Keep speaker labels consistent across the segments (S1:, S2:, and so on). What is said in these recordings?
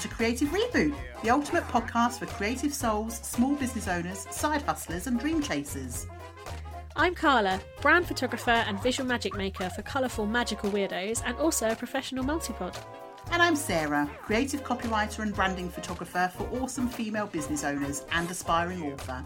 S1: to Creative Reboot, the ultimate podcast for creative souls, small business owners, side hustlers, and dream chasers.
S2: I'm Carla, brand photographer and visual magic maker for colourful magical weirdos, and also a professional multipod.
S1: And I'm Sarah, creative copywriter and branding photographer for awesome female business owners and aspiring author.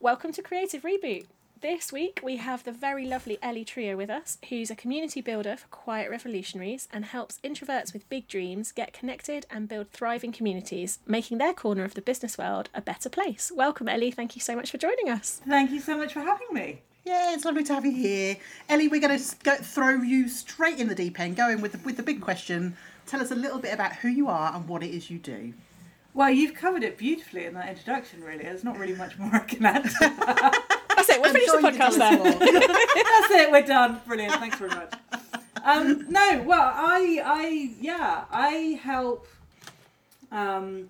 S2: Welcome to Creative Reboot. This week we have the very lovely Ellie Trio with us, who's a community builder for Quiet Revolutionaries and helps introverts with big dreams get connected and build thriving communities, making their corner of the business world a better place. Welcome, Ellie. Thank you so much for joining us.
S3: Thank you so much for having me.
S1: Yeah, it's lovely to have you here. Ellie, we're going to go, throw you straight in the deep end, going with the, with the big question. Tell us a little bit about who you are and what it is you do.
S3: Well, you've covered it beautifully in that introduction, really. There's not really much more I can add.
S2: That's it, we'll
S1: I'm
S2: finish
S1: sure
S2: the
S1: you can
S2: podcast
S1: tell us
S2: there.
S1: more.
S3: That's it, we're done. Brilliant, thanks very much. Um, no, well, I, I, yeah, I help um,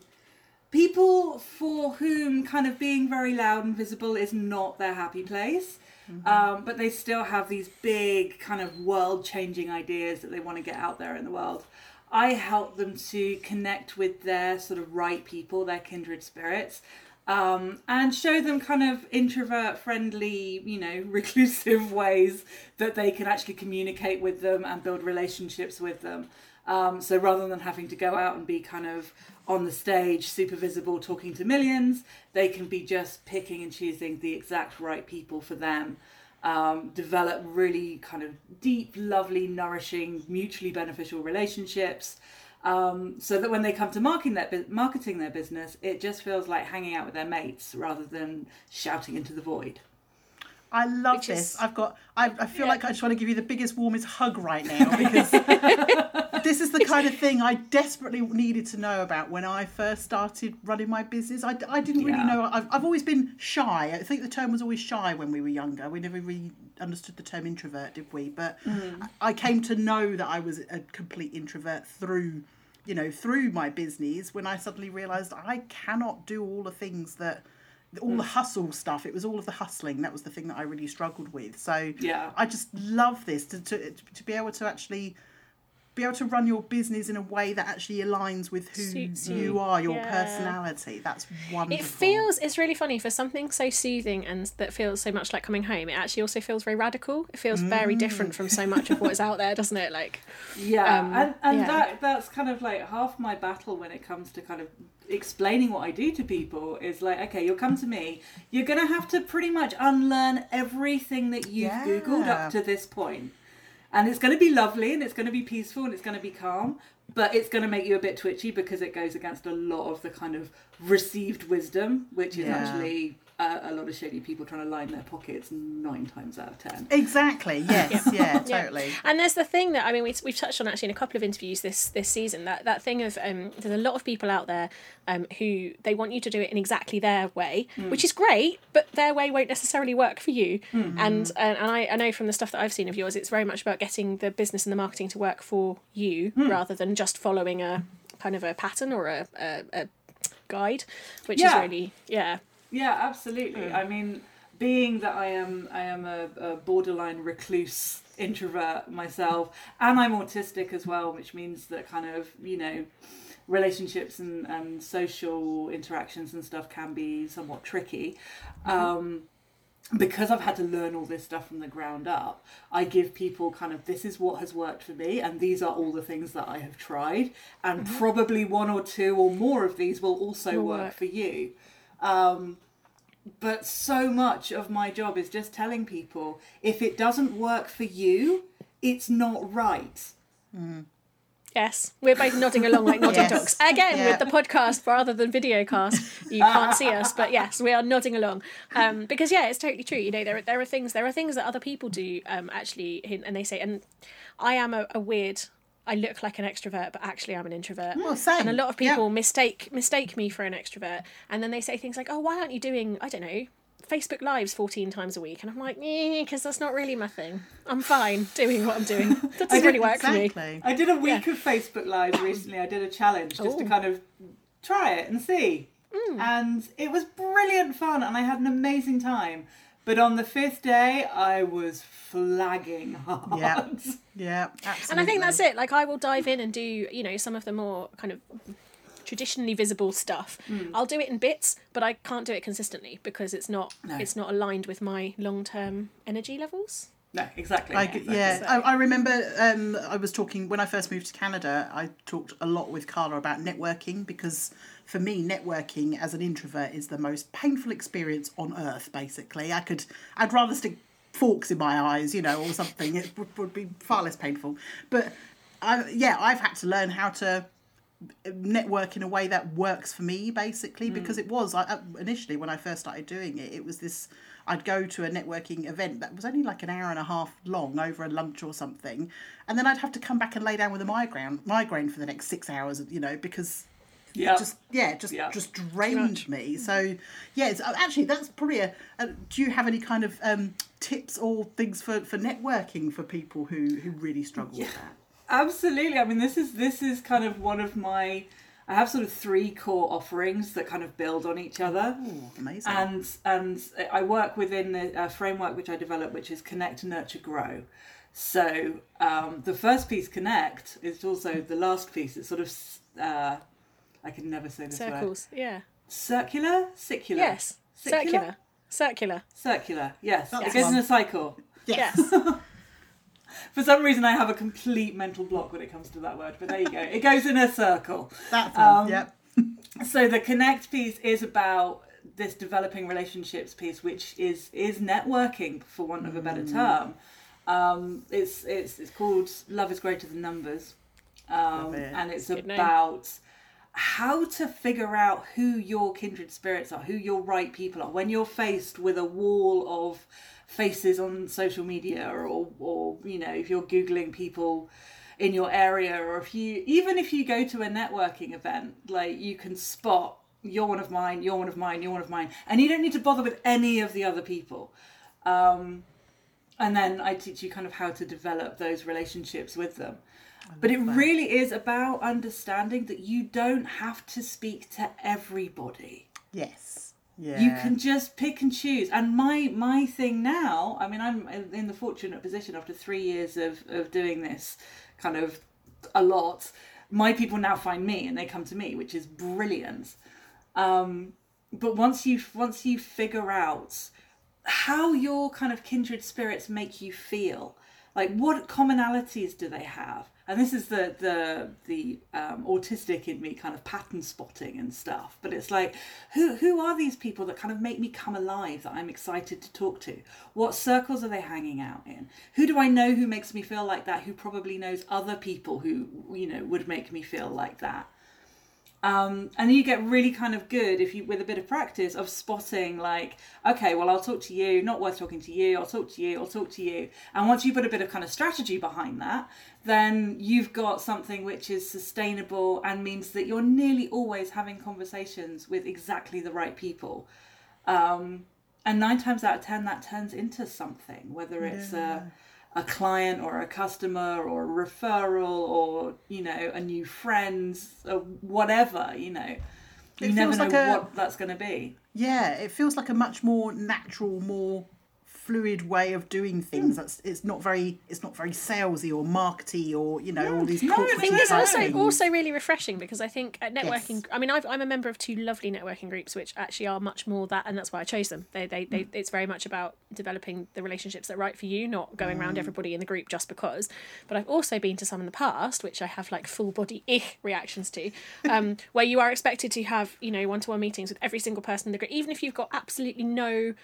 S3: people for whom kind of being very loud and visible is not their happy place. Um, but they still have these big kind of world changing ideas that they want to get out there in the world. I help them to connect with their sort of right people, their kindred spirits, um, and show them kind of introvert friendly, you know, reclusive ways that they can actually communicate with them and build relationships with them. Um, so rather than having to go out and be kind of on the stage, super visible, talking to millions, they can be just picking and choosing the exact right people for them. Um, develop really kind of deep, lovely, nourishing, mutually beneficial relationships. Um, so that when they come to marketing their, marketing their business, it just feels like hanging out with their mates rather than shouting into the void.
S1: I love
S2: Which
S1: this.
S2: is-
S1: I've got. I, I feel
S2: Yeah.
S1: like I just want to give you the biggest, warmest hug right now because this is the kind of thing I desperately needed to know about when I first started running my business. I, I didn't really
S3: Yeah.
S1: know. I've, I've always been shy. I think the term was always shy when we were younger. We never really understood the term introvert, did we? But
S3: Mm.
S1: I came to know that I was a complete introvert through, you know, through my business when I suddenly realised I cannot do all the things that all
S3: Mm.
S1: the hustle stuff it was all of the hustling that was the thing that i really struggled with so
S3: Yeah.
S1: i just love this to, to, to be able to actually be able to run your business in a way that actually aligns with who
S2: Suits
S1: you
S2: you.
S1: are your
S2: Yeah.
S1: personality that's wonderful
S2: It feels it's really funny for something so soothing and that feels so much like coming home. It actually also feels very radical. It feels very different from so much of what is out there, doesn't it? Like,
S3: Yeah,
S2: Um,
S3: and, and
S2: yeah.
S3: that that's kind of like half my battle when it comes to kind of explaining what I do to people is like, okay, you'll come to me, you're gonna have to pretty much unlearn everything that you've
S1: Yeah.
S3: googled up to this point, and it's going to be lovely and it's going to be peaceful and it's going to be calm. But it's going to make you a bit twitchy because it goes against a lot of the kind of received wisdom, which is
S1: Yeah.
S3: actually uh, a lot of shady people trying to line their pockets nine times out of ten.
S1: exactly yes yeah,
S2: Yeah.
S1: totally
S2: And there's the thing that I mean, we, we've touched on actually in a couple of interviews this this season. That that thing of um, there's a lot of people out there um, who they want you to do it in exactly their way, which is great, but their way won't necessarily work for you. And and, and I, I know from the stuff that I've seen of yours, it's very much about getting the business and the marketing to work for you rather than just following a kind of a pattern or a, a, a guide, which
S3: Yeah.
S2: is really yeah.
S3: Yeah, absolutely. I mean, being that I am I am a, a borderline recluse introvert myself, and I'm autistic as well, which means that kind of you know relationships and, and social interactions and stuff can be somewhat tricky. Um, because I've had to learn all this stuff from the ground up, I give people kind of this is what has worked for me, and these are all the things that I have tried, and probably one or two or more of these will also
S2: Will
S3: work,
S2: work.
S3: for you. Um, but so much of my job is just telling people if it doesn't work for you, it's not right.
S2: Yes, we're both nodding along like nodding
S1: Yes.
S2: dogs. Again,
S1: Yeah.
S2: with the podcast rather than video cast, you can't see us, but yes, we are nodding along. Um, because yeah, it's totally true. You know, there are, there are things there are things that other people do um, actually, and they say, and I am a, a weird. I look like an extrovert, but actually I'm an introvert.
S1: Well, same.
S2: And a lot of
S1: Yeah.
S2: people mistake mistake me for an extrovert, and then they say things like, "Oh, why aren't you doing? I don't know." Facebook Lives 14 times a week, and I'm like, because that's not really my thing. I'm fine doing what I'm doing. That doesn't really work for me.
S3: I did a week of Facebook Lives recently. I did a challenge just to kind of try it and see. Mm. And it was brilliant fun, and I had an amazing time. But on the fifth day, I was flagging hard.
S1: Yeah. Yeah, absolutely.
S2: And I think that's it. Like I will dive in and do, you know, some of the more kind of traditionally visible stuff.
S3: Hmm.
S2: I'll do it in bits, but I can't do it consistently because it's not
S3: No.
S2: it's not aligned with my long term energy levels.
S3: No, exactly.
S1: I,
S3: exactly.
S1: yeah, I, I remember um, I was talking when I first moved to Canada. I talked a lot with Carla about networking because for me, networking as an introvert is the most painful experience on earth. Basically, I could, I'd rather stick forks in my eyes, you know, or something. It would, would be far less painful. But I, yeah, I've had to learn how to network in a way that works for me basically because it was I, uh, initially when I first started doing it it was this I'd go to a networking event that was only like an hour and a half long over a lunch or something and then I'd have to come back and lay down with a migraine migraine for the next 6 hours you know because
S3: Yeah.
S1: just yeah just
S3: Yeah.
S1: just drained me. So yeah uh, actually that's probably a, a do you have any kind of um, tips or things for for networking for people who who really struggle with that
S3: Absolutely. I mean, this is this is kind of one of my. I have sort of three core offerings that kind of build on each other.
S1: Ooh, amazing
S3: and and I work within the uh, framework which I developed, which is connect, nurture, grow. So um, the first piece, connect, is also the last piece. It's sort of uh, I can never say this word.
S2: Circles. Yeah.
S3: Circular, circular.
S2: Yes. Circular. Circular.
S3: Circular. Yes.
S1: That's
S3: it goes in a cycle.
S1: yes.
S2: Yes.
S3: For some reason, I have a complete mental block when it comes to that word, but there you go. It goes in a circle.
S1: That's.
S3: Um,
S1: yep.
S3: so the connect piece is about this developing relationships piece which is is networking for want of a better term um it's it's it's called love is greater than numbers um
S1: it.
S3: and it's
S2: Good name.
S3: about how to figure out who your kindred spirits are who your right people are when you're faced with a wall of faces on social media or or you know if you're googling people in your area or if you even if you go to a networking event like you can spot you're one of mine you're one of mine you're one of mine and you don't need to bother with any of the other people. Um, and then i teach you kind of how to develop those relationships with them. But it really is about understanding that you don't have to speak to everybody.
S1: Yes. Yeah.
S3: you can just pick and choose. And my my thing now i mean i'm in- the fortunate position after three years of of doing this kind of a lot my people now find me and they come to me which is brilliant. Um but once you once you figure out how your kind of kindred spirits make you feel like what commonalities do they have and this is the the the um, autistic in me kind of pattern spotting and stuff but it's like who who are these people that kind of make me come alive that i'm excited to talk to? What circles are they hanging out in? Who do i know who makes me feel like that who probably knows other people who you know would make me feel like that? Um, and you get really kind of good if you with a bit of practice of spotting like okay well i'll talk to you not worth talking to you i'll talk to you i'll talk to you. And once you put a bit of kind of strategy behind that then you've got something which is sustainable and means that you're nearly always having conversations with exactly the right people. Um, and nine times out of ten that turns into something whether it's a a client or a customer or a referral or you know a new friend or whatever you know. You
S1: It
S3: never
S1: feels
S3: know
S1: like a-
S3: what that's going to be.
S1: Yeah, it feels like a much more natural, more fluid way of doing things. That's it's not very it's not very salesy or markety or you know all these
S3: no, I
S2: I think it's also
S1: things.
S2: also really refreshing because I think at networking.
S1: Yes.
S2: I mean, I've, I'm a member of two lovely networking groups, which actually are much more that, and that's why I chose them. They, they, they mm. it's very much about developing the relationships that are right for you, not going around mm. everybody in the group just because. But I've also been to some in the past, which I have like full body ich reactions to, um, where you are expected to have you know one to one meetings with every single person in the group, even if you've got absolutely no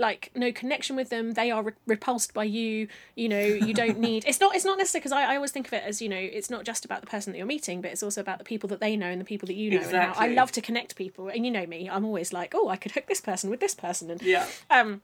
S2: like no connection with them. They are re- repulsed by you. You know you don't need it's not it's not necessary because I, I always think of it as you know it's not just about the person that you're meeting but it's also about the people that they know and the people that you know. And how
S3: Exactly.
S2: i love to connect people. And you know me i'm always like oh i could hook this person with this person. And
S3: yeah.
S2: um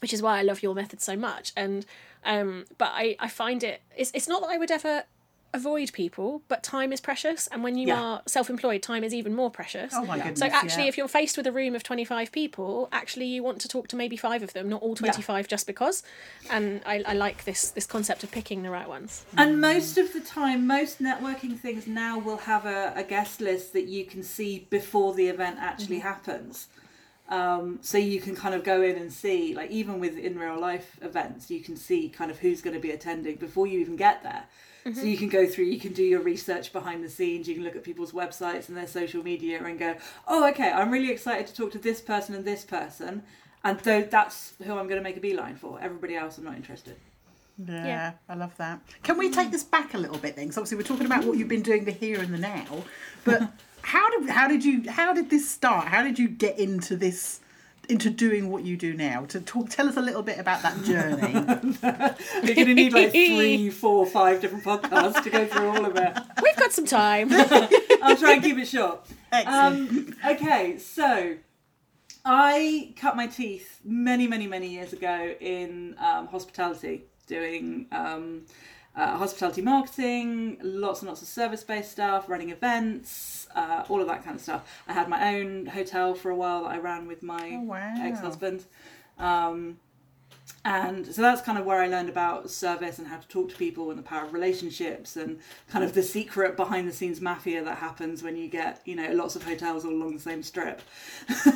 S2: which is why I love your method so much. And um, but I, I find it it's it's not that I would ever avoid people, but time is precious, and when you
S3: Yeah.
S2: are self-employed, time is even more precious.
S1: Oh my goodness!
S2: So actually,
S1: yeah.
S2: if you're faced with a room of 25 people, actually you want to talk to maybe five of them, not all 25 just because. And I, I like this this concept of picking the right ones.
S3: and most of the time most networking things now will have a, a guest list that you can see before the event actually happens Um, so you can kind of go in and see, like even with in real life events, you can see kind of who's going to be attending before you even get there. So mm-hmm. you can go through, you can do your research behind the scenes, you can look at people's websites and their social media and go, oh, okay, I'm really excited to talk to this person and this person. And though that's who I'm going to make a beeline for. Everybody else, I'm not interested.
S1: Yeah,
S2: Yeah.
S1: I love that. Can we take mm. this back a little bit then? Because obviously we're talking about what you've been doing the here and the now, but how did how did you how did this start? How did you get into this? Into doing what you do now, to talk, tell us a little bit about that journey.
S3: You're going to need like three, four, five different podcasts to go through all of it.
S2: We've got some time.
S3: I'll try and keep it short.
S1: Excellent.
S3: Um, okay, so I cut my teeth many, many, many years ago in um, hospitality, doing um, uh, hospitality marketing, lots and lots of service based stuff, running events, uh, all of that kind of stuff. I had my own hotel for a while that I ran with my
S1: Oh, wow.
S3: ex husband. Um, and so that's kind of where I learned about service and how to talk to people and the power of relationships and kind of the secret behind the scenes mafia that happens when you get, you know, lots of hotels all along the same strip.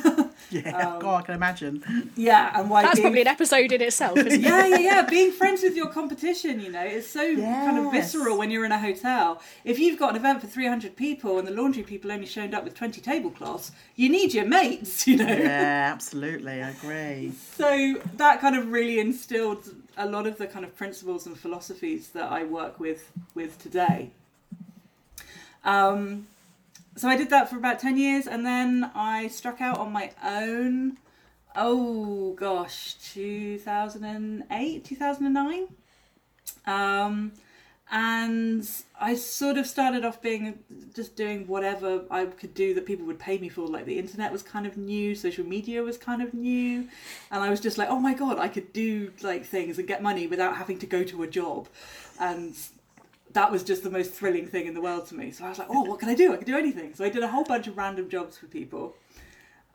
S1: yeah, God, um, oh, I can imagine.
S3: Yeah, and why
S2: That's
S3: being,
S2: probably an episode in itself, isn't it?
S3: yeah, yeah, yeah. Being friends with your competition, you know, it's so kind of visceral when you're in a hotel. If you've got an event for 300 people and the laundry people only showed up with 20 tablecloths, you need your mates, you know.
S1: Yeah, absolutely, I agree.
S3: So that kind of really instilled a lot of the kind of principles and philosophies that I work with with today. Um, so I did that for about 10 years and then I struck out on my own. Oh gosh, 2008, 2009. Um, and I sort of started off being just doing whatever I could do that people would pay me for. Like the internet was kind of new, social media was kind of new, and I was just like, oh my god, I could do like things and get money without having to go to a job, and that was just the most thrilling thing in the world to me. So I was like, oh, what can I do? I can do anything. So I did a whole bunch of random jobs for people.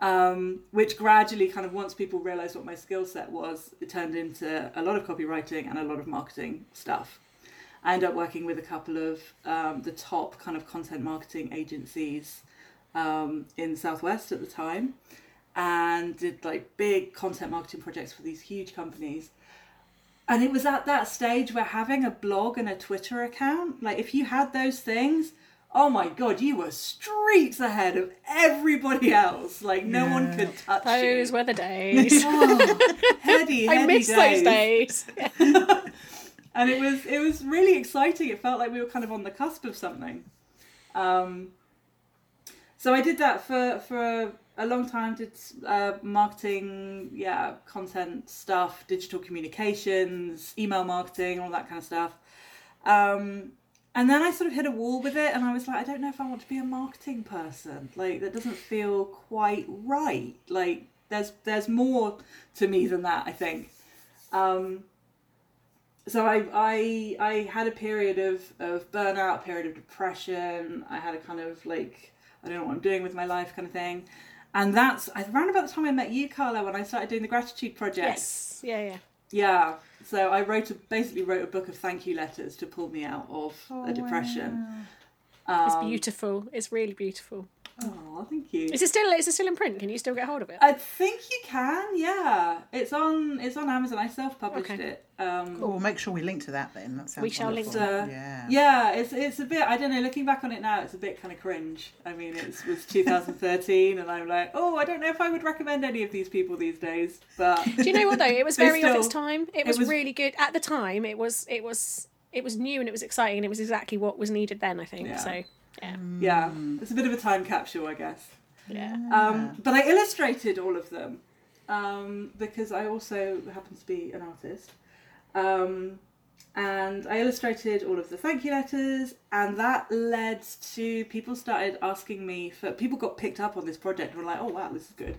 S3: Um, which gradually, kind of once people realised what my skill set was, it turned into a lot of copywriting and a lot of marketing stuff. I ended up working with a couple of um, the top kind of content marketing agencies um, in Southwest at the time, and did like big content marketing projects for these huge companies. And it was at that stage where having a blog and a Twitter account, like if you had those things, oh my god, you were streets ahead of everybody else. Like no one could touch
S2: Those
S3: you.
S2: were the days.
S3: Oh, heady, heady
S2: I miss those days.
S3: and it was it was really exciting. It felt like we were kind of on the cusp of something. Um, so I did that for for a long time. Did uh, marketing, yeah, content stuff, digital communications, email marketing, all that kind of stuff. Um, and then I sort of hit a wall with it, and I was like, I don't know if I want to be a marketing person. Like that doesn't feel quite right. Like there's there's more to me than that. I think. Um, so I, I I had a period of, of burnout, a period of depression. I had a kind of like I don't know what I'm doing with my life kind of thing. And that's around about the time I met you, Carla, when I started doing the gratitude project.
S2: yes. Yeah, yeah.
S3: Yeah. So I wrote a, basically wrote a book of thank you letters to pull me out of a depression.
S2: It's
S3: Um,
S2: beautiful. It's really beautiful.
S3: Oh, thank you.
S2: Is it still? Is it still in print? Can you still get hold of it?
S3: I think you can. Yeah, it's on it's on Amazon. I self published
S2: Okay.
S3: it. Um,
S1: Oh, we'll make sure we link to that then. That sounds
S2: We shall link
S1: wonderful.
S3: to-
S1: Yeah.
S3: Yeah, it's it's a bit. I don't know. Looking back on it now, it's a bit kind of cringe. I mean, it was 2013, and I'm like, oh, I don't know if I would recommend any of these people these days. But
S2: Do you know what though? It was
S3: They
S2: very of its time. It was,
S3: was-
S2: really good at the time. It was. It was. It was new and it was exciting and it was exactly what was needed then. I think
S3: Yeah.
S2: so. Yeah.
S3: yeah, it's a bit of a time capsule, I guess.
S2: Yeah.
S3: Um, but I illustrated all of them um, because I also happen to be an artist. Um, and I illustrated all of the thank you letters, and that led to people started asking me for. People got picked up on this project and were like, oh wow, this is good.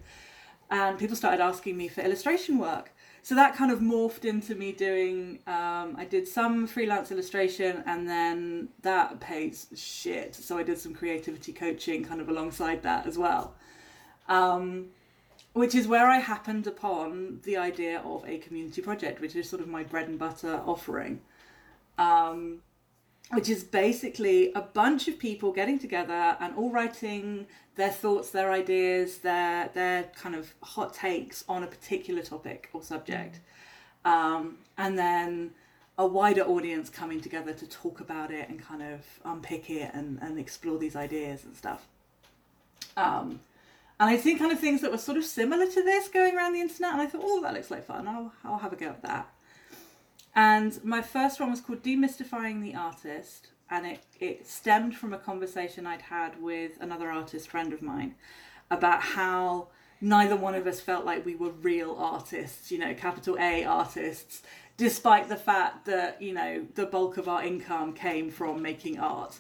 S3: And people started asking me for illustration work. So that kind of morphed into me doing. Um, I did some freelance illustration, and then that pays shit. So I did some creativity coaching kind of alongside that as well um, which is where I happened upon the idea of a community project, which is sort of my bread and butter offering. Um, which is basically a bunch of people getting together and all writing their thoughts, their ideas, their their kind of hot takes on a particular topic or subject, um, and then a wider audience coming together to talk about it and kind of unpick it and, and explore these ideas and stuff. Um, and I think kind of things that were sort of similar to this going around the internet, and I thought, oh, that looks like fun. I'll I'll have a go at that. And my first one was called Demystifying the Artist, and it, it stemmed from a conversation I'd had with another artist friend of mine about how neither one of us felt like we were real artists, you know, capital A artists, despite the fact that, you know, the bulk of our income came from making art.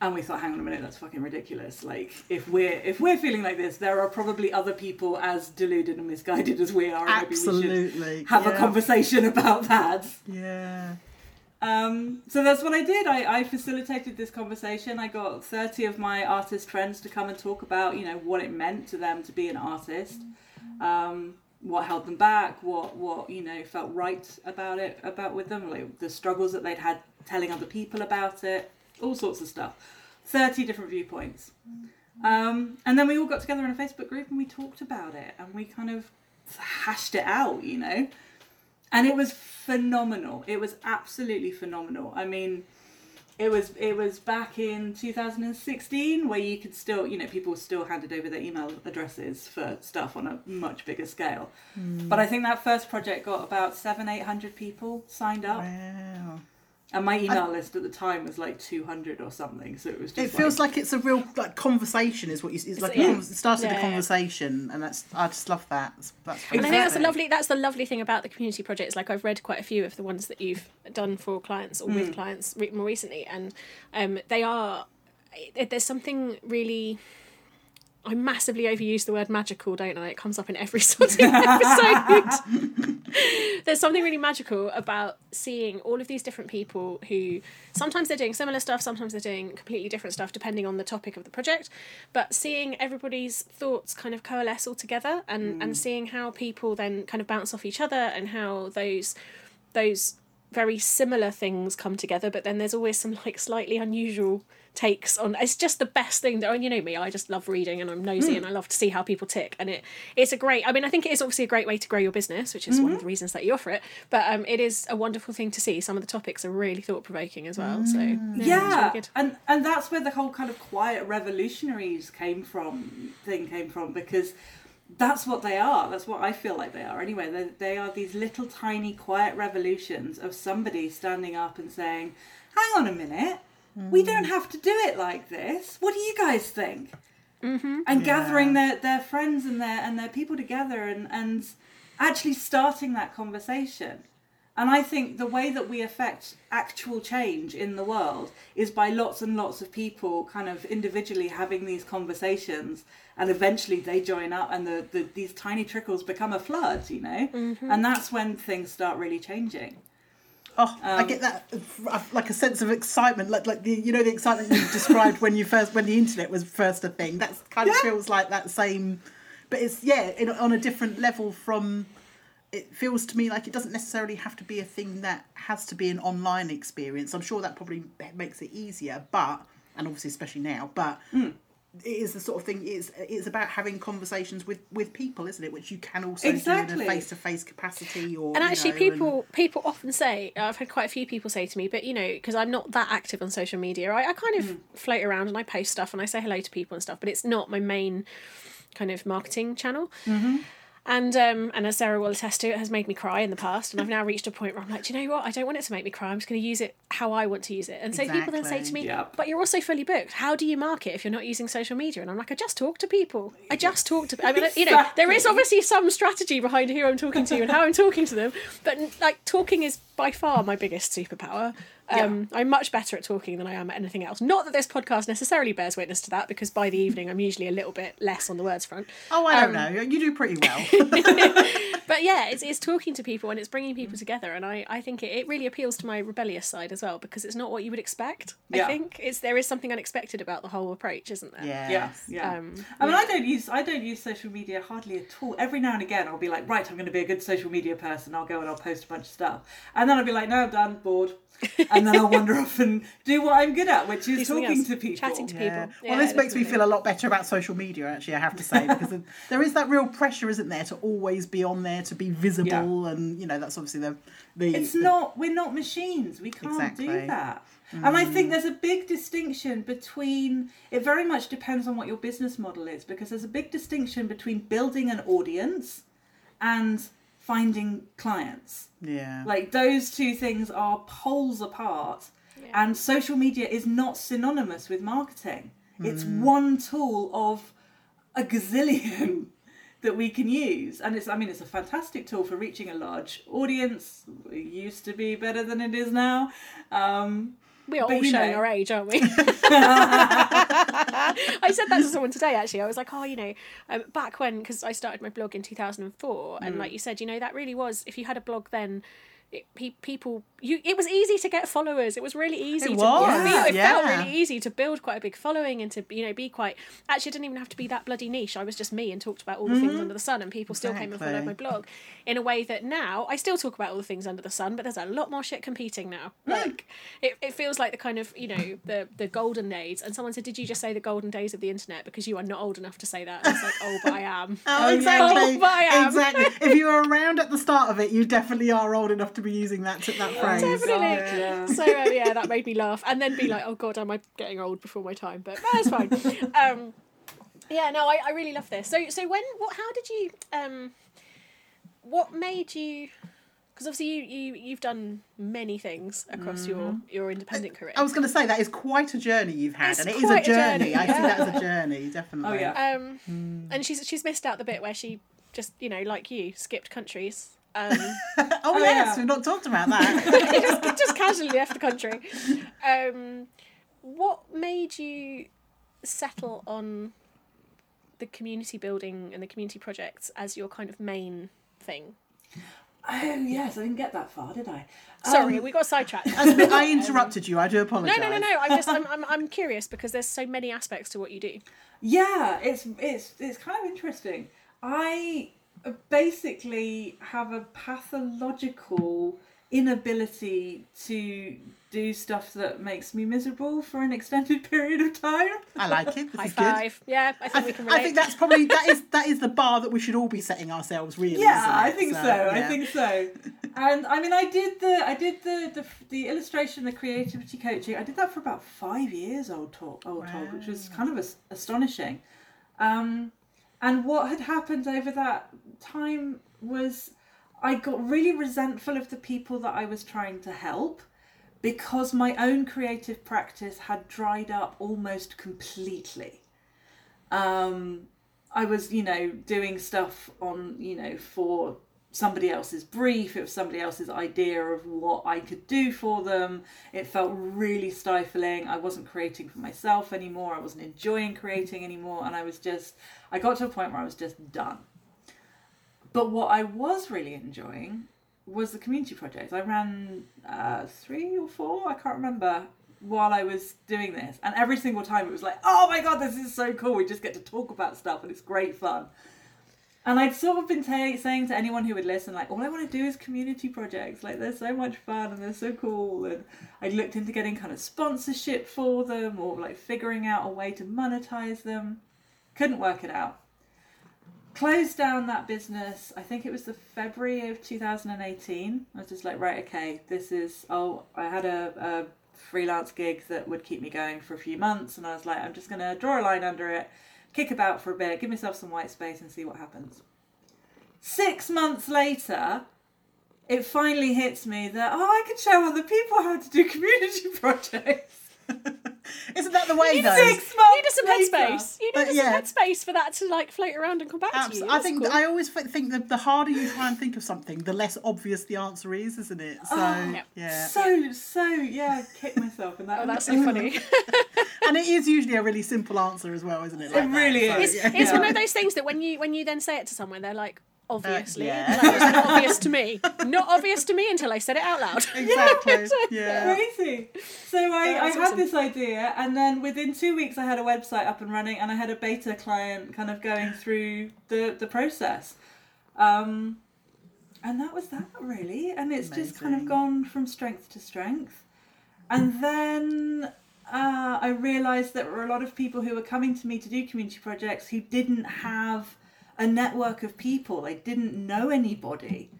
S3: And we thought, hang on a minute, that's fucking ridiculous. Like, if we're if we're feeling like this, there are probably other people as deluded and misguided as we are. and maybe we should
S1: Absolutely.
S3: have a conversation about that.
S1: Yeah.
S3: Um, so that's what I did. I, I facilitated this conversation. I got 30 of my artist friends to come and talk about, you know, what it meant to them to be an artist, um, what held them back, what, what, you know, felt right about it, about with them, like the struggles that they'd had telling other people about it, all sorts of stuff. 30 different viewpoints. Um, and then we all got together in a Facebook group and we talked about it and we kind of hashed it out, you know and it was phenomenal. It was absolutely phenomenal. I mean, it was it was back in 2016 where you could still, you know, people still handed over their email addresses for stuff on a much bigger scale. But I think that first project got about seven, eight hundred people signed up,
S1: Wow.
S3: And my email list at the time was like 200 or something. So it was just
S1: It feels like it's a real like conversation, is what you. It's like
S2: yeah.
S1: it started
S2: Yeah,
S1: a
S2: yeah.
S1: conversation, and that's I just love that. That's, that's
S2: And I think that's the lovely that's the lovely thing about the community projects. Like I've read quite a few of the ones that you've done for clients or with clients more recently, and um, they are there's something really. I massively overuse the word magical, don't I? It comes up in every sort of episode. there's something really magical about seeing all of these different people who sometimes they're doing similar stuff, sometimes they're doing completely different stuff depending on the topic of the project. But seeing everybody's thoughts kind of coalesce all together and, and mm. seeing how people then kind of bounce off each other and how those those very similar things come together, but then there's always some like slightly unusual takes on it's just the best thing that and you know me i just love reading and i'm nosy hmm. and i love to see how people tick and it it's a great i mean i think it is obviously a great way to grow your business which is one of mm-hmm. the reasons that you offer it but um it is a wonderful thing to see. Some of the topics are really thought-provoking as well so mm. yeah,
S3: yeah
S2: really
S3: and and that's where the whole kind of quiet revolutionaries came from thing came from because that's what they are. That's what i feel like they are. Anyway they, they are these little tiny quiet revolutions of somebody standing up and saying hang on a minute. We don't have to do it like this. What do you guys think? Mm-hmm. and gathering their, their friends and their and their people together and and actually starting that conversation and I think the way that we affect actual change in the world is by lots and lots of people kind of individually having these conversations and eventually they join up and the, the these tiny trickles become a flood, you know? And that's when things start really changing.
S1: Oh, I
S3: Um,
S1: get that like a sense of excitement, like like the you know the excitement you described when you first when the internet was first a thing. That kind of
S3: Yeah.
S1: feels like that same, but it's yeah in, on a different level from. It feels to me like it doesn't necessarily have to be a thing that has to be an online experience. I'm sure that probably makes it easier, but and obviously especially now, but.
S3: Hmm.
S1: It is the sort of thing. It's it's about having conversations with with people, isn't it? Which you can also do in a face to face capacity, or
S2: and actually
S1: know,
S2: people people often say i've had quite a few people say to me but you know because i'm not that active on social media I, I kind of float around and i post stuff and i say hello to people and stuff but it's not my main kind of marketing channel and um, and as Sarah will attest to, it has made me cry in the past, and I've now reached a point where I'm like, do you know what? I don't want it to make me cry. I'm just going to use it how I want to use it. And so people then say to me,
S3: Yep.
S2: but you're also fully booked. How do you market if you're not using social media? And I'm like, I just talk to people. I just talk to. I mean, you know, there is obviously some strategy behind who I'm talking to and how I'm talking to them, but like talking is by far my biggest superpower. Um, I'm much better at talking than I am at anything else. Not that this podcast necessarily bears witness to that, because by the evening I'm usually a little bit less on the words front.
S1: Oh, I don't
S2: Um,
S1: know. You do pretty well.
S2: But yeah, it's, it's talking to people and it's bringing people together, and I, I think it, it really appeals to my rebellious side as well because it's not what you would expect. I think it's there is something unexpected about the whole approach, isn't there?
S1: yeah.
S3: Yeah, yeah.
S2: Um,
S3: I mean, I don't use I don't use social media hardly at all. Every now and again, I'll be like, right, I'm going to be a good social media person. I'll go and I'll post a bunch of stuff, and then I'll be like, no, I'm done, bored. and then I'll wander off and do what I'm good at, which is
S2: Do
S3: talking
S2: else.
S3: to people.
S2: Chatting to
S1: Yeah.
S2: people.
S1: Well,
S2: Yeah,
S1: this makes me feel a lot better about social media, actually, I have to say, because there is that real pressure, isn't there, to always be on there, to be visible, and, you know, that's obviously the. the
S3: It's
S1: the-
S3: not. We're not machines. We can't
S1: Exactly.
S3: do that. And I think mm. there's a big distinction between. It very much depends on what your business model is, because there's a big distinction between building an audience and finding clients.
S1: Yeah.
S3: Like those two things are poles apart.
S2: Yeah.
S3: And social media is not synonymous with marketing. It's
S1: Mm.
S3: one tool of a gazillion that we can use. And it's I mean it's a fantastic tool for reaching a large audience. It used to be better than it is now. Um,
S2: We are
S3: But
S2: all showing
S3: know-
S2: our age, aren't we? I said that to someone today. Actually, I was like, "Oh, you know, um, back when because I started my blog in two thousand and four,
S3: Mm.
S2: and like you said, you know, that really was. If you had a blog then, it, pe- people, you, it was easy to get followers. It was really easy.
S1: It
S2: to,
S1: was,
S2: be- it felt really easy to build quite a big following and to you know be quite. Actually, it didn't even have to be that bloody niche. I was just me and talked about all the things under the sun, and people still came and followed
S1: Mm-hmm.
S2: My blog in a way that now I still talk about all the things under the sun, but there's a lot more shit competing now. Like it, it feels like the kind of you know the the golden days. And someone said, "Did you just say the golden days of the internet because you are not old enough to say that?" And it's like, oh, but I am.
S1: Oh,
S3: yeah.
S1: exactly.
S2: Oh, but I am.
S1: Exactly. if you were around at the start of it, you definitely are old enough to be using that that phrase.
S2: Definitely.
S3: yeah.
S2: So uh, yeah, that made me laugh, and then be like, "Oh God, am I getting old before my time?" But that's fine. Um, yeah, no, I, I really love this. So so when what? How did you? Um, what made you? Because obviously you you you've done many things across your your independent career.
S1: I was going to say that is quite a journey you've had,
S2: It's
S1: and it is a
S2: quite a
S1: journey.
S2: journey,
S1: I see that as a journey, definitely.
S3: Oh, yeah.
S2: Um, and she's she's missed out the bit where she just you know like you skipped countries. Um,
S1: oh, yes,
S3: yeah.
S1: we've not talked about that.
S2: just, just casually left the country. Um, what made you settle on the community building and the community projects as your kind of main thing?
S3: Oh yes, I didn't get that far, did I?
S2: Sorry,
S3: Um,
S2: we got sidetracked.
S1: I interrupted you. I do
S2: No,
S1: apologise.
S2: no, no, no. I'm just I'm, I'm I'm curious because there's so many aspects to what you do.
S3: Yeah, it's it's it's kind of interesting. I basically have a pathological inability to do stuff that makes me miserable for an extended period of time.
S1: I like it. This
S2: High
S1: is good.
S2: five. Yeah, I
S1: I,
S2: think we
S1: th-
S2: can
S1: I think that's probably that is that is the bar that we should all be setting ourselves. Really,
S3: Yeah, I think so. I
S1: yeah.
S3: think so. And I mean, I did the I did the the, the illustration, the creativity coaching. I did that for about five years. Old talk, old told, which was kind of astonishing. Um, and what had happened over that time was I got really resentful of the people that I was trying to help because my own creative practice had dried up almost completely. Um, I was, you know, doing stuff on, you know, for somebody else's brief. It was somebody else's idea of what I could do for them. It felt really stifling. I wasn't creating for myself anymore. I wasn't enjoying creating anymore. And I was just, I got to a point where I was just done. But what I was really enjoying was the community project. I ran uh, three or four, I can't remember, while I was doing this. And every single time it was like, oh my god, this is so cool. We just get to talk about stuff and it's great fun. And I'd sort of been ta saying to anyone who would listen, like, all I want to do is community projects. Like, they're so much fun and they're so cool. And I looked into getting kind of sponsorship for them or like figuring out a way to monetize them. Couldn't work it out closed down that business i think it was the february of 2018 i was just like right okay this is oh i had a, a freelance gig that would keep me going for a few months and i was like i'm just going to draw a line under it kick about for a bit give myself some white space and see what happens. Six months later it finally hits me that oh i could show other people how to do community projects
S1: Isn't that the way though?
S3: six
S2: You
S3: months
S2: needed some
S3: later.
S2: headspace. You
S1: But
S2: needed
S1: yeah.
S2: some headspace for that to like float around and come back to
S1: Abs-
S2: you.
S1: I think
S2: cool.
S1: I always think that the harder you try and think of something, the less obvious the answer is, isn't it? So
S2: Yeah.
S1: yeah,
S3: so so yeah kick myself in that
S2: Oh, that's so funny.
S1: and it is usually a really simple answer as well, isn't it?
S3: It really
S1: So,
S3: is.
S1: yeah.
S2: It's
S3: Yeah.
S2: one of those things that when you when you then say it to someone, they're like, obviously,
S1: yeah.
S2: Like, it's not obvious to me. Not obvious to me until I said it out loud.
S1: Exactly. Yeah.
S3: crazy. So I, I had
S2: awesome.
S3: this idea, and then within two weeks, I had a website up and running, and I had a beta client kind of going through the the process. Um, and that was that really, and it's just kind of gone from strength to strength. and then uh, I realised that there were a lot of people who were coming to me to do community projects who didn't have a network of people. They didn't know anybody.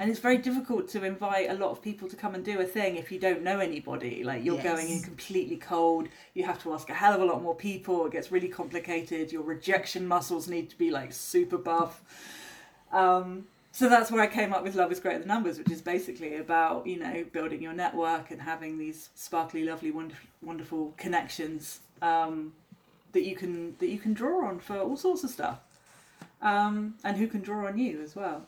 S3: And it's very difficult to invite a lot of people to come and do a thing if you don't know anybody. Like you're
S1: Yes.
S3: going in completely cold. You have to ask a hell of a lot more people. It gets really complicated. Your rejection muscles need to be like super buff. Um, so that's where I came up with Love is Greater Than Numbers, which is basically about, you know, building your network and having these sparkly, lovely, wonderful, wonderful connections um, that you can that you can draw on for all sorts of stuff. Um, and who can draw on you as well.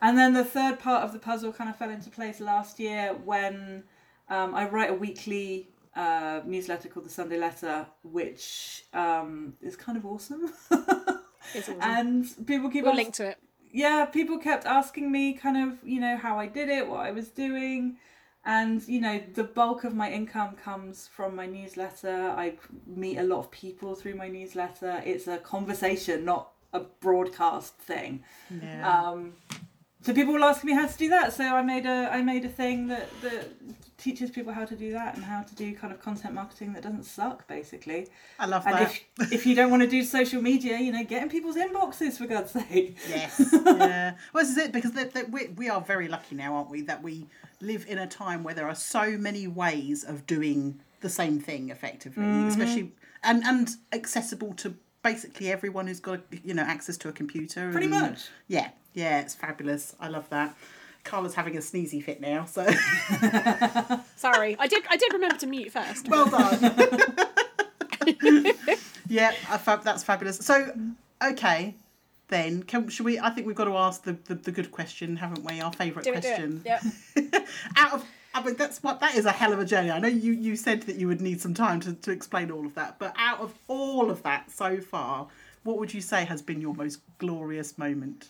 S3: And then the third part of the puzzle kind of fell into place last year when um, I write a weekly uh, newsletter called the Sunday Letter, which um, is kind of awesome.
S2: It's awesome.
S3: and people keep
S2: we'll
S3: ask-
S2: link to it.
S3: yeah, people kept asking me kind of, you know, how I did it, what I was doing. And, you know, the bulk of my income comes from my newsletter. I meet a lot of people through my newsletter. It's a conversation, not a broadcast thing.
S1: Yeah.
S3: Um, so people will ask me how to do that. So I made a I made a thing that, that teaches people how to do that and how to do kind of content marketing that doesn't suck, basically.
S1: I love
S3: And
S1: that.
S3: if if you don't want to do social media, you know, get in people's inboxes for God's sake.
S1: Yes. yeah. Well, this is it because they they we, we are very lucky now, aren't we, that we live in a time where there are so many ways of doing the same thing effectively,
S3: Mm-hmm.
S1: especially and and accessible to basically everyone who's got you know access to a computer.
S3: Pretty
S1: and-
S3: much.
S1: Yeah. Yeah. It's fabulous. I love that. Carla's having a sneezy fit now, so
S2: Sorry, I did. I did remember to mute first.
S1: well done. yeah, fab, that's fabulous. So, okay, then can should we? I think we've got to ask the, the, the good question, haven't we? Our favourite
S2: it. Do
S1: question.
S2: it. Yeah.
S1: Out of, I mean, that's what that is a hell of a journey. I know you you said that you would need some time to, to explain all of that, but out of all of that so far, what would you say has been your most glorious moment?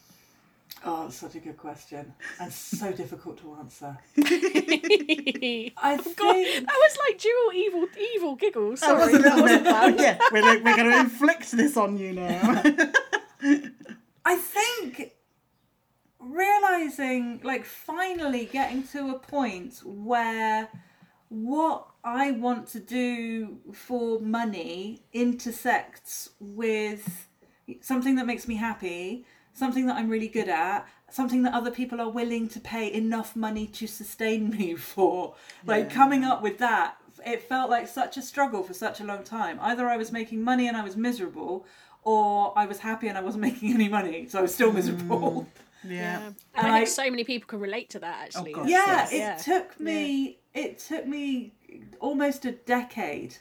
S3: Oh, that's such a good question and so difficult to answer.
S2: oh
S3: I
S2: God,
S3: think
S2: that was like dual evil, evil giggles.
S1: That
S2: Sorry,
S1: was a little
S2: that wasn't
S1: bit. yeah, we're, we're going to inflict this on you now.
S3: I think realizing like finally getting to a point where what I want to do for money intersects with something that makes me happy, something that I'm really good at, something that other people are willing to pay enough money to sustain me for. Like
S1: Yeah.
S3: coming up with that, it felt like such a struggle for such a long time. Either I was making money and I was miserable, or I was happy and I wasn't making any money, so I was still miserable. Hmm.
S1: Yeah.
S2: Yeah. And
S3: And
S2: I think
S3: I-
S2: so many people can relate to that actually.
S1: God,
S3: yeah,
S1: yes.
S3: it
S2: Yeah.
S3: took me it took me almost a decade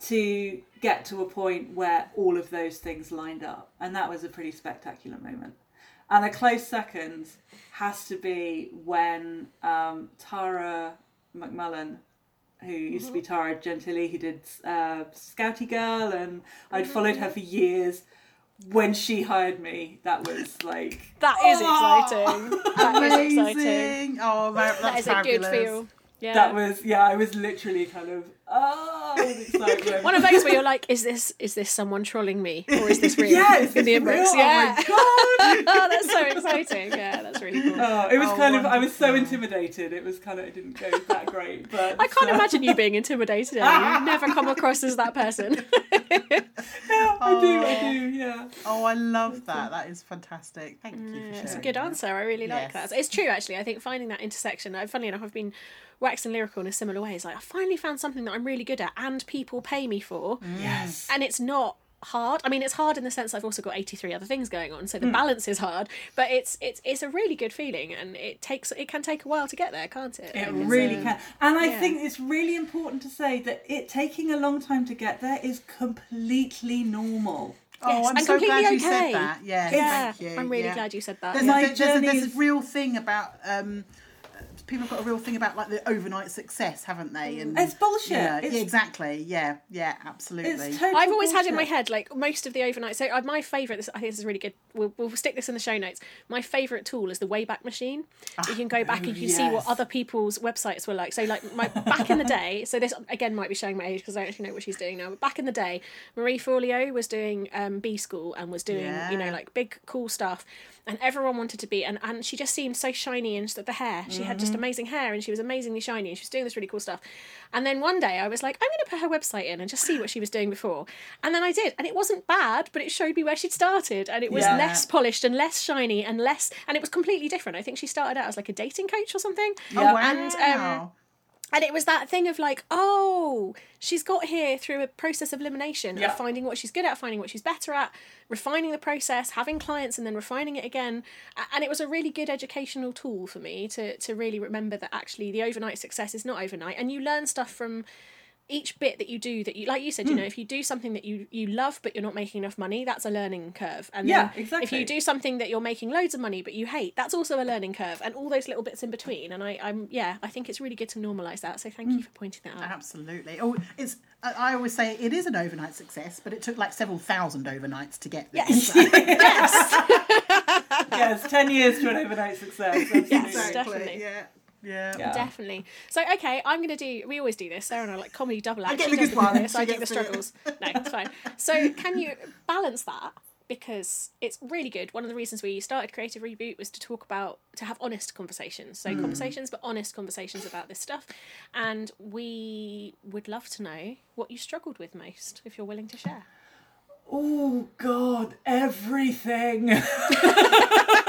S3: to get to a point where all of those things lined up and that was a pretty spectacular moment and a close second has to be when um, tara mcmullin who used to be tara gentile who did uh, scoutie girl and i'd followed her for years when she hired me that was like
S2: That is
S3: Oh!
S2: exciting. That is exciting.
S1: Amazing. Oh, that, that's
S2: That is
S1: fabulous.
S2: a good feel. Yeah.
S3: that was yeah i was literally kind of oh excitement
S2: One of those where you're like, is this is this someone trolling me or is this real?
S3: yeah,
S2: in the inbox.
S3: real?
S2: Oh yeah.
S3: Oh my god!
S2: oh, that's so exciting. Yeah, that's really cool.
S3: Oh, it was
S1: Oh,
S3: kind of. I was so intimidated. It was kind of. It didn't go that great, but
S2: I can't
S3: uh,
S2: imagine you being intimidated. Ellie. You've never come across as that person.
S3: Yeah, I do. I do. Yeah.
S1: Oh, I love that. That is fantastic. Thank you for sharing.
S2: It's a good
S1: that.
S2: answer. I really like that. It's true, actually. I think finding that intersection. uh, Funnily enough, I've been waxing lyrical in a similar way. It's like I finally found something that I'm really good at, and people pay me for,
S3: Yes.
S2: and it's not hard. I mean, it's hard in the sense I've also got 83 other things going on, so the balance is hard. But it's it's it's a really good feeling, and it takes it can take a while to get there, can't it?
S3: It
S2: Like,
S3: really
S2: uh,
S3: can. And I
S2: yeah.
S3: think it's really important to say that it taking a long time to get there is completely normal.
S1: Oh,
S2: Yes,
S1: I'm
S2: and
S1: so glad
S2: completely
S1: you said
S2: okay.
S1: that. Yes,
S2: Yeah,
S1: thank you.
S2: I'm really
S1: yeah.
S2: glad you said that.
S1: There's,
S3: My
S1: a, there's, a, there's a real thing about um, people have got a real thing about like the overnight success, haven't they? And
S3: It's bullshit.
S1: Yeah,
S3: It's-
S1: yeah, exactly. Yeah, yeah, absolutely.
S3: It's totally
S2: I've always had in my head like most of the overnight. So uh, my favorite, this I think this is really good. We'll, we'll stick this in the show notes. My favorite tool is the Wayback Machine. you can go back and you can see what other people's websites were like. So like my back in the day. So this again might be showing my age because I don't actually know what she's doing now. But back in the day, Marie Forleo was doing um, B School and was doing you know like big cool stuff. And everyone wanted to be, and, and she just seemed so shiny and the, the hair. She had just amazing hair and she was amazingly shiny and she was doing this really cool stuff. And then one day I was like, I'm going to put her website in and just see what she was doing before. And then I did, and it wasn't bad, but it showed me where she'd started, and it was
S3: Yeah.
S2: less polished and less shiny and less, and it was completely different. I think she started out as like a dating coach or something.
S1: Oh, wow.
S2: And, um, And it was that thing of like, oh, she's got here through a process of elimination
S3: Yeah.
S2: of finding what she's good at, finding what she's better at, refining the process, having clients, and then refining it again. And it was a really good educational tool for me to to really remember that actually the overnight success is not overnight, and you learn stuff from each bit that you do that you like you said you hmm. know if you do something that you you love but you're not making enough money that's a learning curve and
S3: Yeah,
S2: then if you do something that you're making loads of money but you hate that's also a learning curve and all those little bits in between and i i'm yeah i think it's really good to normalize that so thank hmm. you for pointing that out
S1: Absolutely. Oh, it's. I I always say it is an overnight success, but it took like several thousand overnights to get there.
S2: Yes.
S1: So-
S3: yes, ten years to an overnight success. Absolutely.
S2: Yes. definitely.
S1: Yeah. Yeah.
S3: Yeah.
S2: Definitely. So okay, I'm gonna do. We always do this. Sarah and I like comedy double act.
S1: I
S2: get
S1: the
S2: does
S1: good
S2: the
S1: one,
S2: bits, I
S1: she
S2: do the
S1: gets the-
S2: struggles. No, it's fine. So can you balance that? Because it's really good. One of the reasons we started Creative Reboot was to talk about to have honest conversations. So conversations, but honest conversations about this stuff. And we would love to know what you struggled with most, if you're willing to share.
S3: Oh God, everything.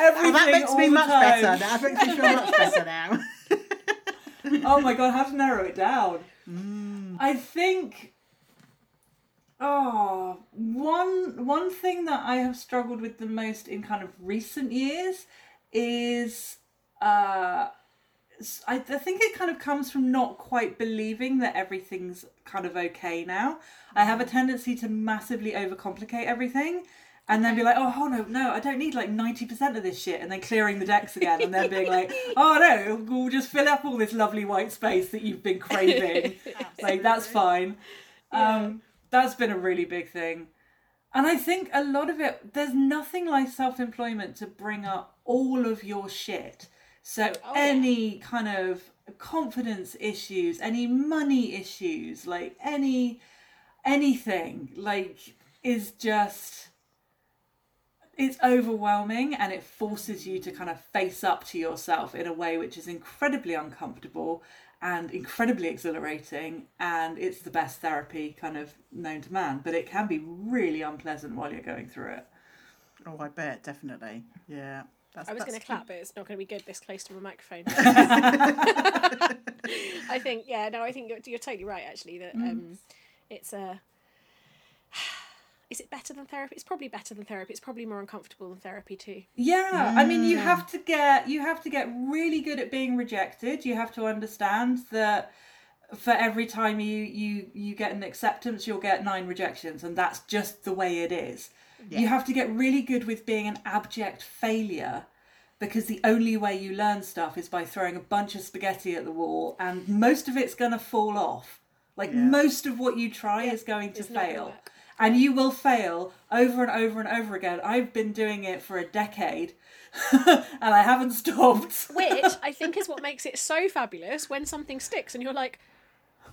S3: everything.
S1: Well, that makes me much
S3: time.
S1: better. That makes me feel much better now.
S3: oh my god, how to narrow it down?
S1: Mm.
S3: I think. Oh, one one thing that I have struggled with the most in kind of recent years is uh I, I think it kind of comes from not quite believing that everything's kind of okay now. I have a tendency to massively overcomplicate everything and then be like, oh, no, no, I don't need like 90% of this shit. And then clearing the decks again and then being like, oh no, we'll just fill up all this lovely white space that you've been craving. like, that's fine. Um, that's been a really big thing. And I think a lot of it, there's nothing like self employment to bring up all of your shit. So,
S2: Oh, yeah.
S3: any kind of confidence issues, any money issues, like any anything, like, is just. It's overwhelming and it forces you to kind of face up to yourself in a way which is incredibly uncomfortable and incredibly exhilarating and it's the best therapy kind of known to man but it can be really unpleasant while you're going through it
S1: Oh, I bet definitely. Yeah. That's,
S2: I was going to clap, but it's not going to be good this close to a microphone. I think, yeah, no, I think you're, you're totally right. Actually, that um, it's a. Is it better than therapy? It's probably better than therapy. It's probably more uncomfortable than therapy too.
S3: yeah i mean you mm. have to get you have to get really good at being rejected you have to understand that for every time you you you get an acceptance you'll get nine rejections and that's just the way it is you have to get really good with being an abject failure because the only way you learn stuff is by throwing a bunch of spaghetti at the wall and most of it's going to fall off like most of what you try is going to
S2: It's
S3: fail
S2: work.
S3: And you will fail over and over and over again i've been doing it for a decade and i haven't stopped
S2: Which I think is what makes it so fabulous when something sticks and you're like,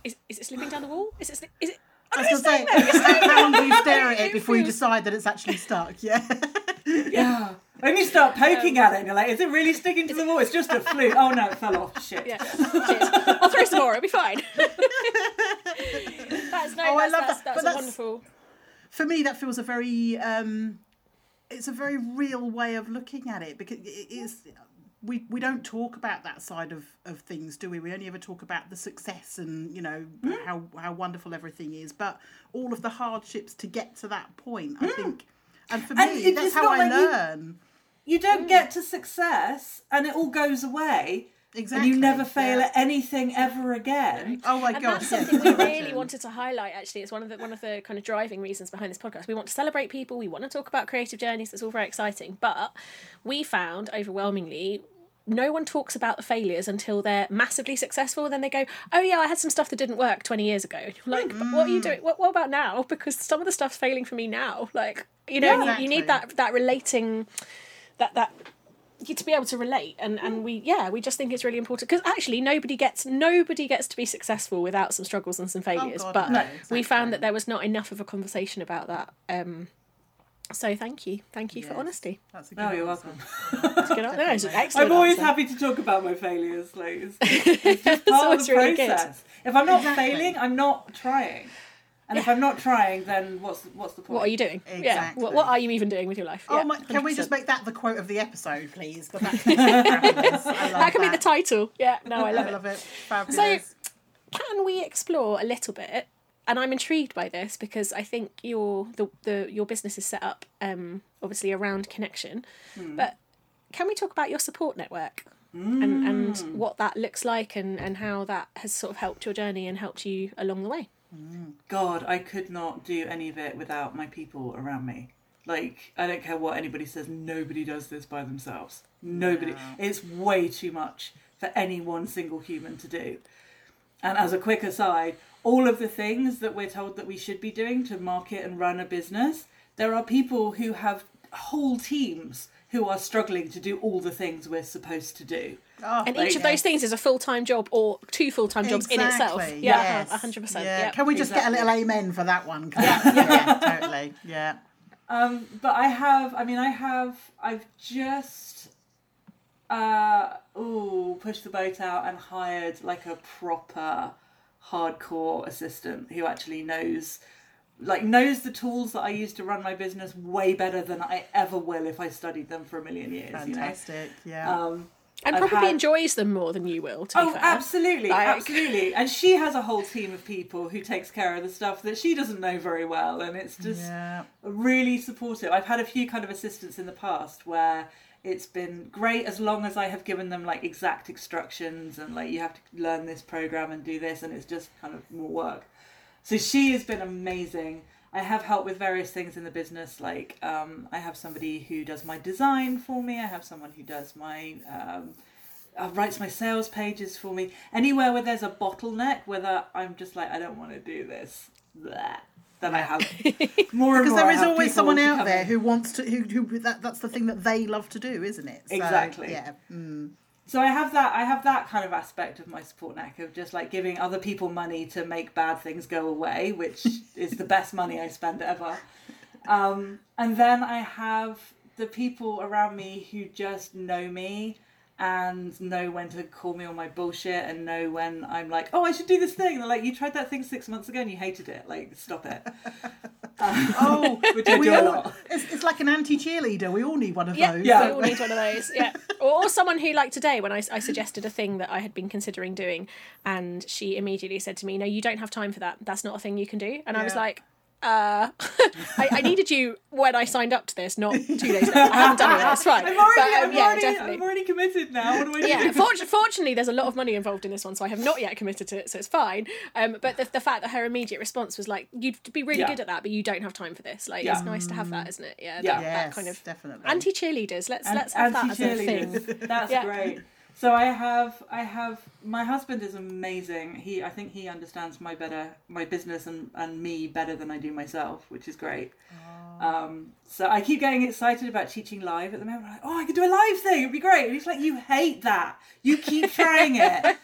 S2: is, is it slipping down the wall? Is it? Is it?
S1: I was
S2: it's
S1: going to say,
S2: staying there.
S1: it's like how long do you stare at
S2: It
S1: before you decide that it's actually stuck? Yeah.
S3: yeah when you start poking um, at it and you're like is it really sticking to the wall it's just a fluke oh no it fell off shit
S2: Yeah. I'll throw some more. It'll be fine. that's no.
S1: Oh, I love
S2: that's,
S1: that.
S2: that's
S1: that's-
S2: wonderful.
S1: For me, that feels a very. Um, it's a very real way of looking at it because it is. We, we don't talk about that side of, of things, do we? We only ever talk about the success and you know mm. how how wonderful everything is, but all of the hardships to get to that point. I mm. think, and for
S3: And
S1: me, that's how I
S3: like you-
S1: learn.
S3: you don't mm. get to success and it all goes away
S1: Exactly.
S3: and you never fail
S1: yeah.
S3: at anything ever again
S1: Oh my
S2: and
S1: god!
S2: that's something we really wanted to highlight. Actually, it's one of the one of the kind of driving reasons behind this podcast. We want to celebrate people. We want to talk about creative journeys. That's all very exciting. But we found overwhelmingly. No one talks about the failures until they're massively successful. Then they go, "Oh yeah, I had some stuff that didn't work twenty years ago." And you're like, "But what are you hmm. doing? What, what about now?" Because some of the stuff's failing for me now. Like, you know,
S1: Yeah,
S2: you, you need that that relating, that that you to be able to relate and and we yeah we just think it's really important because actually nobody gets nobody gets to be successful without some struggles and some failures
S1: God,
S2: but
S1: no,
S2: we found that there was not enough of a conversation about that um So thank you, thank you for honesty.
S1: That's a good
S3: Oh, you're
S1: answer.
S3: welcome.
S2: That's good. No, it's an excellent.
S3: I'm always
S2: answer.
S3: happy to talk about my failures. Like it's, it's just part of
S2: always
S3: the
S2: really good.
S3: process. If I'm not
S1: Exactly.
S3: failing, I'm not trying. And if I'm not trying, then what's what's the point?
S2: What are you doing? Yeah. What, what are you even doing with your life?
S1: Oh
S2: yeah,
S1: my, can we just make that the quote of the episode, please? that's fabulous. I love
S2: That can be the title. Yeah. No, I love
S1: I
S2: it.
S1: love it. Fabulous.
S2: can we explore a little bit and i'm intrigued by this because i think your the, the your business is set up um obviously around connection but can we talk about your support network and and what that looks like and and how that has sort of helped your journey and helped you along the way
S3: God, I could not do any of it without my people around me. Like, I don't care what anybody says, nobody does this by themselves. Nobody.
S1: No.
S3: It's way too much for any one single human to do. And as a quick aside, all of the things that we're told that we should be doing to market and run a business, there are people who have whole teams who are struggling to do all the things we're supposed to do.
S1: Oh,
S2: and
S3: Like,
S2: each of those things is a full-time job or two full-time jobs in itself
S1: Exactly,
S2: yeah
S1: yes.
S2: 100%
S1: Yeah.
S2: yeah
S1: Can we just get a little amen for that one? that's- yeah, totally. Yeah.
S3: Um, but I have, I mean, I have, I've just, uh, ooh, pushed the boat out and hired like a proper hardcore assistant who actually knows, like, knows the tools that I use to run my business way better than I ever will if I studied them for a million years.
S1: Fantastic.
S3: You
S1: Yeah.
S3: Um,
S2: and
S3: I've
S2: probably
S3: had-
S2: enjoys them more than you will to be
S3: Oh,
S2: fair
S3: absolutely,
S2: Like-
S3: absolutely. And she has a whole team of people who takes care of the stuff that she doesn't know very well, and it's just
S1: yeah.
S3: really supportive. I've had a few kind of assistants in the past where it's been great as long as I have given them like exact instructions and like you have to learn this program and do this, and it's just kind of more work. So she has been amazing. I have helped with various things in the business, like um, I have somebody who does my design for me. I have someone who does my um, uh, writes my sales pages for me. Anywhere where there's a bottleneck, whether I'm just like I don't want to do this, bleh, then I have more and
S1: Because
S3: more.
S1: there
S3: I
S1: always someone out there who wants to, who, who that, that's the thing that they love to do, isn't it? So,
S3: Exactly.
S1: Yeah. Mm.
S3: So I have that. I have that kind of aspect of my support network of just like giving other people money to make bad things go away, which is the best money I spend ever. Um, and then I have the people around me who just know me and know when to call me on my bullshit and know when I'm like, oh, I should do this thing. And they're like, you tried that thing six months ago and you hated it. Like, stop it.
S1: Oh,
S3: Which I
S1: we
S3: do a
S1: all,
S3: lot.
S1: it's, it's like an anti cheerleader. We all need one of
S2: Yeah,
S1: those.
S3: Yeah.
S2: we all need one of those. Yeah, or, or someone who, like today, when I, I suggested a thing that I had been considering doing, and she immediately said to me, "No, you don't have time for that. That's not a thing you can do." And I was like, "Uh, I, I needed you when I signed up to this, not two days later. I haven't done it. yet, It's fine.
S3: I'm already,
S2: but, um,
S3: I'm,
S2: yeah,
S3: already,
S2: definitely."
S3: I'm already committed now. What do I do?
S2: yeah, fort- fortunately, there's a lot of money involved in this one, so I have not yet committed to it, so it's fine. Um, but the, the fact that her immediate response was like, "You'd be really
S3: Yeah.
S2: good at that, but you don't have time for this." Like,
S3: Yeah.
S2: it's nice to have that, isn't it? Yeah,
S3: Yeah.
S2: that, that kind of
S1: definitely.
S2: anti cheerleaders. Let's
S3: An-
S2: let's have that as a
S3: anti-cheerleaders.
S2: thing.
S3: That's
S2: Yeah.
S3: great. So I have, I have. My husband is amazing. He, I think he understands my better, my business and and me better than I do myself, which is great. Um, so I keep getting excited about teaching live at the moment. I'm like, oh, I could do a live thing. It'd be great. And he's like, you hate that. You keep trying it.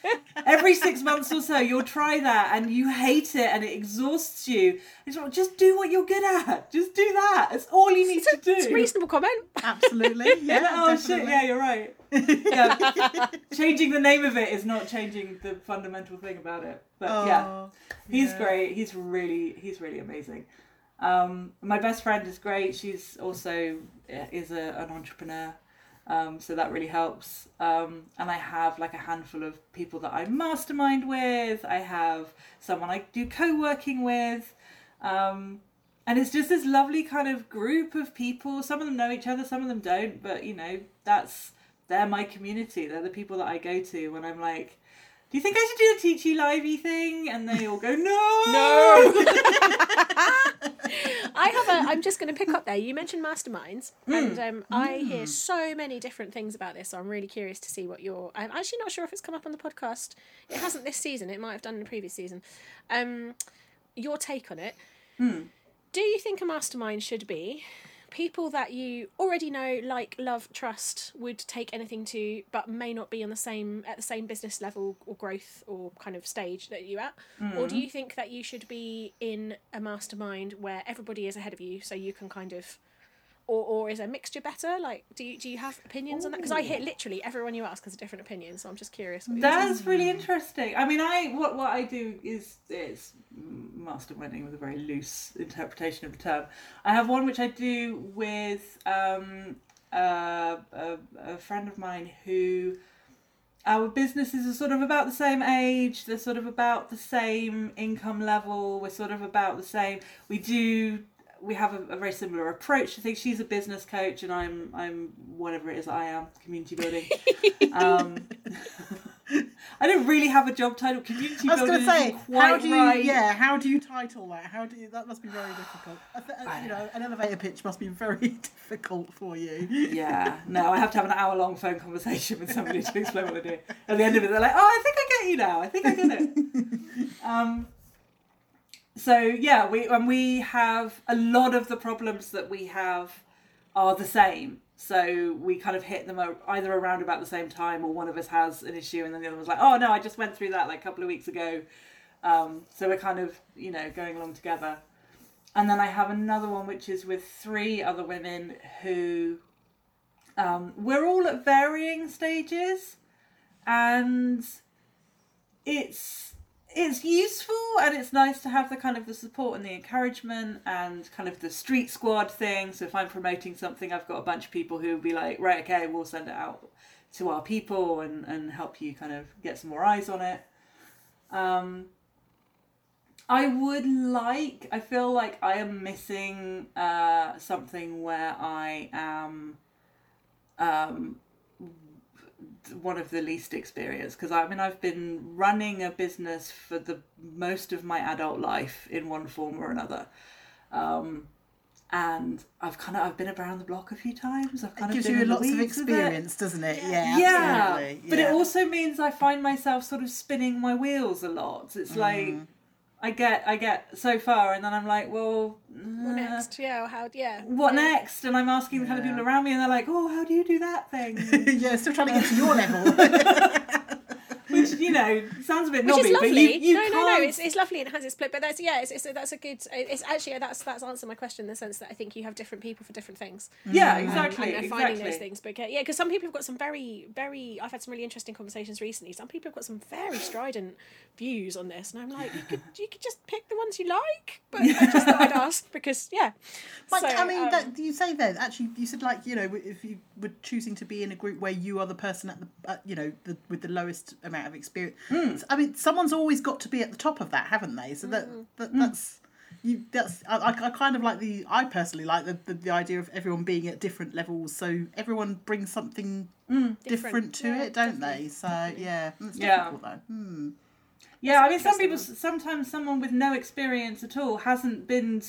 S3: Every six months or so, you'll try that, and you hate it, and it exhausts you. He's like, just do what you're good at. Just do that. It's all you need to do.
S2: It's a reasonable comment.
S1: Absolutely. Yeah.
S3: Oh
S1: definitely.
S3: shit! Yeah, you're right. Yeah. changing the name of it is not changing the fundamental thing about it. But yeah,
S1: Oh,
S3: he's
S1: yeah.
S3: great. He's really he's really amazing. Um, my best friend is great. She's also uh, is a, an entrepreneur, um, so that really helps. Um, and I have like a handful of people that I mastermind with. I have someone I do co-working with. Um, and it's just this lovely kind of group of people. Some of them know each other, some of them don't, but you know, that's they're my community. They're the people that I go to when I'm like, Do you think I should do the teachy livey thing? And they all go, No
S2: No. I have a. I'm just going to pick up there. You mentioned masterminds, and um, I hear so many different things about this. So I'm really curious to see what your. I'm actually not sure if it's come up on the podcast. It hasn't this season. It might have done in the previous season. Um, your take on it. Do you think a mastermind should be people that you already know, like, love, trust, would take anything to, but may not be on the same at the same business level or growth or kind of stage that you're at? Or do mm. you think that you should be in a mastermind where everybody is ahead of you, so you can kind of or, or is a mixture better? Like, do you do you have opinions on that? Because I hear literally everyone you ask has a different opinion, so I'm just curious. What yours is.
S3: That's really interesting. I mean, I what what I do is is masterminding with a very loose interpretation of the term. I have one which I do with um, uh, a, a friend of mine who our businesses are sort of about the same age. They're sort of about the same income level. We're sort of about the same. We do. We have a, a very similar approach to things. She's a business coach, and I'm I'm whatever it is I am, community building. um, I don't really have a job title. Community
S1: I was
S3: building
S1: going to say,
S3: quite
S1: how do you,
S3: right.
S1: yeah, how do you title that? How do you, that must be very difficult. I you know, an elevator pitch must be very difficult for you.
S3: Yeah, no, I have to have an hour long phone conversation with somebody to explain what I do. At the end of it, they're like, "Oh, I think I get you now. I think I get it." um, so yeah, we and we have a lot of the problems that we have are the same. So we kind of hit them either around about the same time, or one of us has an issue, and then the other one's like, "Oh no, I just went through that like a couple of weeks ago." Um, so we're kind of you know going along together. And then I have another one which is with three other women who um, we're all at varying stages, and it's it's useful and it's nice to have the kind of the support and the encouragement and kind of the street squad thing. So if I'm promoting something, I've got a bunch of people who will be like, right, okay, we'll send it out to our people and and help you kind of get some more eyes on it. Um, I would like. I feel like I am missing uh, something where I am um, one of the least experienced because I mean I've been running a business for the most of my adult life in one form or another. Um, and I've kind of I've been around the block a few times. I've kind
S1: It gives
S3: of been
S1: you lots of
S3: weeds with it.
S1: experience, doesn't it? Yeah,
S3: Yeah,
S1: absolutely.
S3: but it also means I find myself sort of spinning my wheels a lot. It's like
S1: Mm.
S3: I get I get so far, and then I'm like, well,
S2: What
S3: uh,
S2: next? Yeah, how? Yeah.
S3: What
S2: yeah.
S3: next? And I'm asking the kind of people around me, and they're like, oh, how do you do that thing?
S1: yeah, still trying to get to your level.
S3: Which you know sounds a bit
S2: Which
S3: knobby,
S2: is lovely.
S3: but you, you
S2: no,
S3: can't.
S2: no, no. It's, it's lovely and it has its split. But that's yeah. It's, it's that's a good. It's actually that's that's answered my question in the sense that I think you have different people for different things.
S3: yeah,
S2: Um,
S3: exactly,
S2: and, and finding
S3: exactly.
S2: those things. But yeah, because some people have got some very, very. I've had some really interesting conversations recently. Some people have got some very strident views on this, and I'm like, you could you could just pick the ones you like. But I just thought I'd ask because yeah.
S1: Like,
S2: So,
S1: I mean,
S2: um,
S1: that, you say then, actually, you said, like, you know, if you were choosing to be in a group where you are the person at the, at, you know, the, with the lowest amount of experience.
S3: Hmm.
S1: I mean, someone's always got to be at the top of that, haven't they? So that, that that's. You, that's I, I I kind of like the I personally like the, the, the idea of everyone being at different levels so everyone brings something different,
S2: Different.
S1: to
S2: Yeah,
S1: it don't
S2: definitely.
S1: they so yeah it's
S3: Yeah.
S1: difficult though hmm.
S3: Yeah, I mean, some people sometimes someone with no experience at all hasn't been.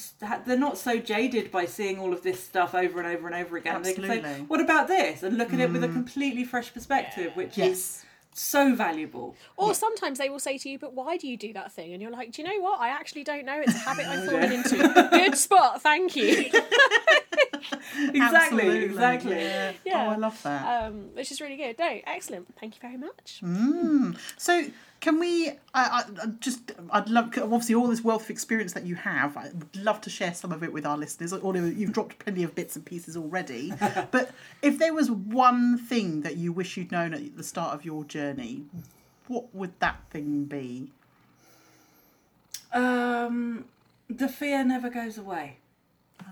S3: They're not so jaded by seeing all of this stuff over and over and over again. They can say, "What about this?" and look at it with a completely fresh perspective, which is
S1: yes
S3: so valuable.
S2: Or sometimes they will say to you, "But why do you do that thing?" And you're like, "Do you know what? I actually don't know. It's a habit I've fallen into." Good spot, thank you.
S3: Exactly,
S1: Absolutely,
S3: exactly.
S1: yeah.
S2: Yeah.
S1: oh I love that
S2: Um, which is really good. No, excellent. Thank you very much.
S1: Mm. So can we? I, I I just I'd love obviously all this wealth of experience that you have. I would love to share some of it with our listeners. Although you've dropped plenty of bits and pieces already, but if there was one thing that you wish you'd known at the start of your journey, what would that thing be?
S3: Um, the fear never goes away.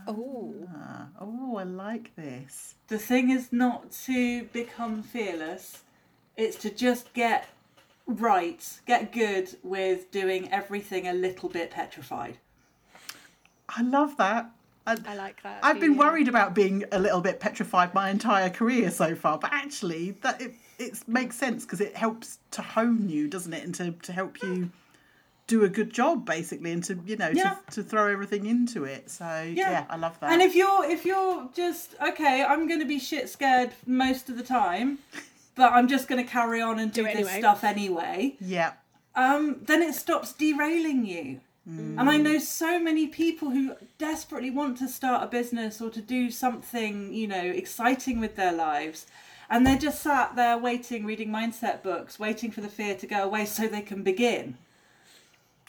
S2: Oh,
S1: Ah, oh, I like this.
S3: The thing is not to become fearless, it's to just get right, get good with doing everything a little bit petrified.
S1: I love that. I,
S2: I like that.
S1: I've been
S2: Yeah.
S1: worried about being a little bit petrified my entire career so far, but actually that it it makes sense because it helps to hone you, doesn't it, and to, to help you do a good job basically, and to you know
S3: Yeah.
S1: to, to throw everything into it. So yeah, I love that.
S3: And if you're if you're just okay, I'm going to be shit scared most of the time, but I'm just going to carry on and do,
S2: Do it
S3: this
S2: anyway.
S3: stuff anyway.
S1: yeah,
S3: Um, then it stops derailing you.
S1: Mm.
S3: And I know so many people who desperately want to start a business or to do something, you know, exciting with their lives. And they're just sat there waiting, reading mindset books, waiting for the fear to go away so they can begin.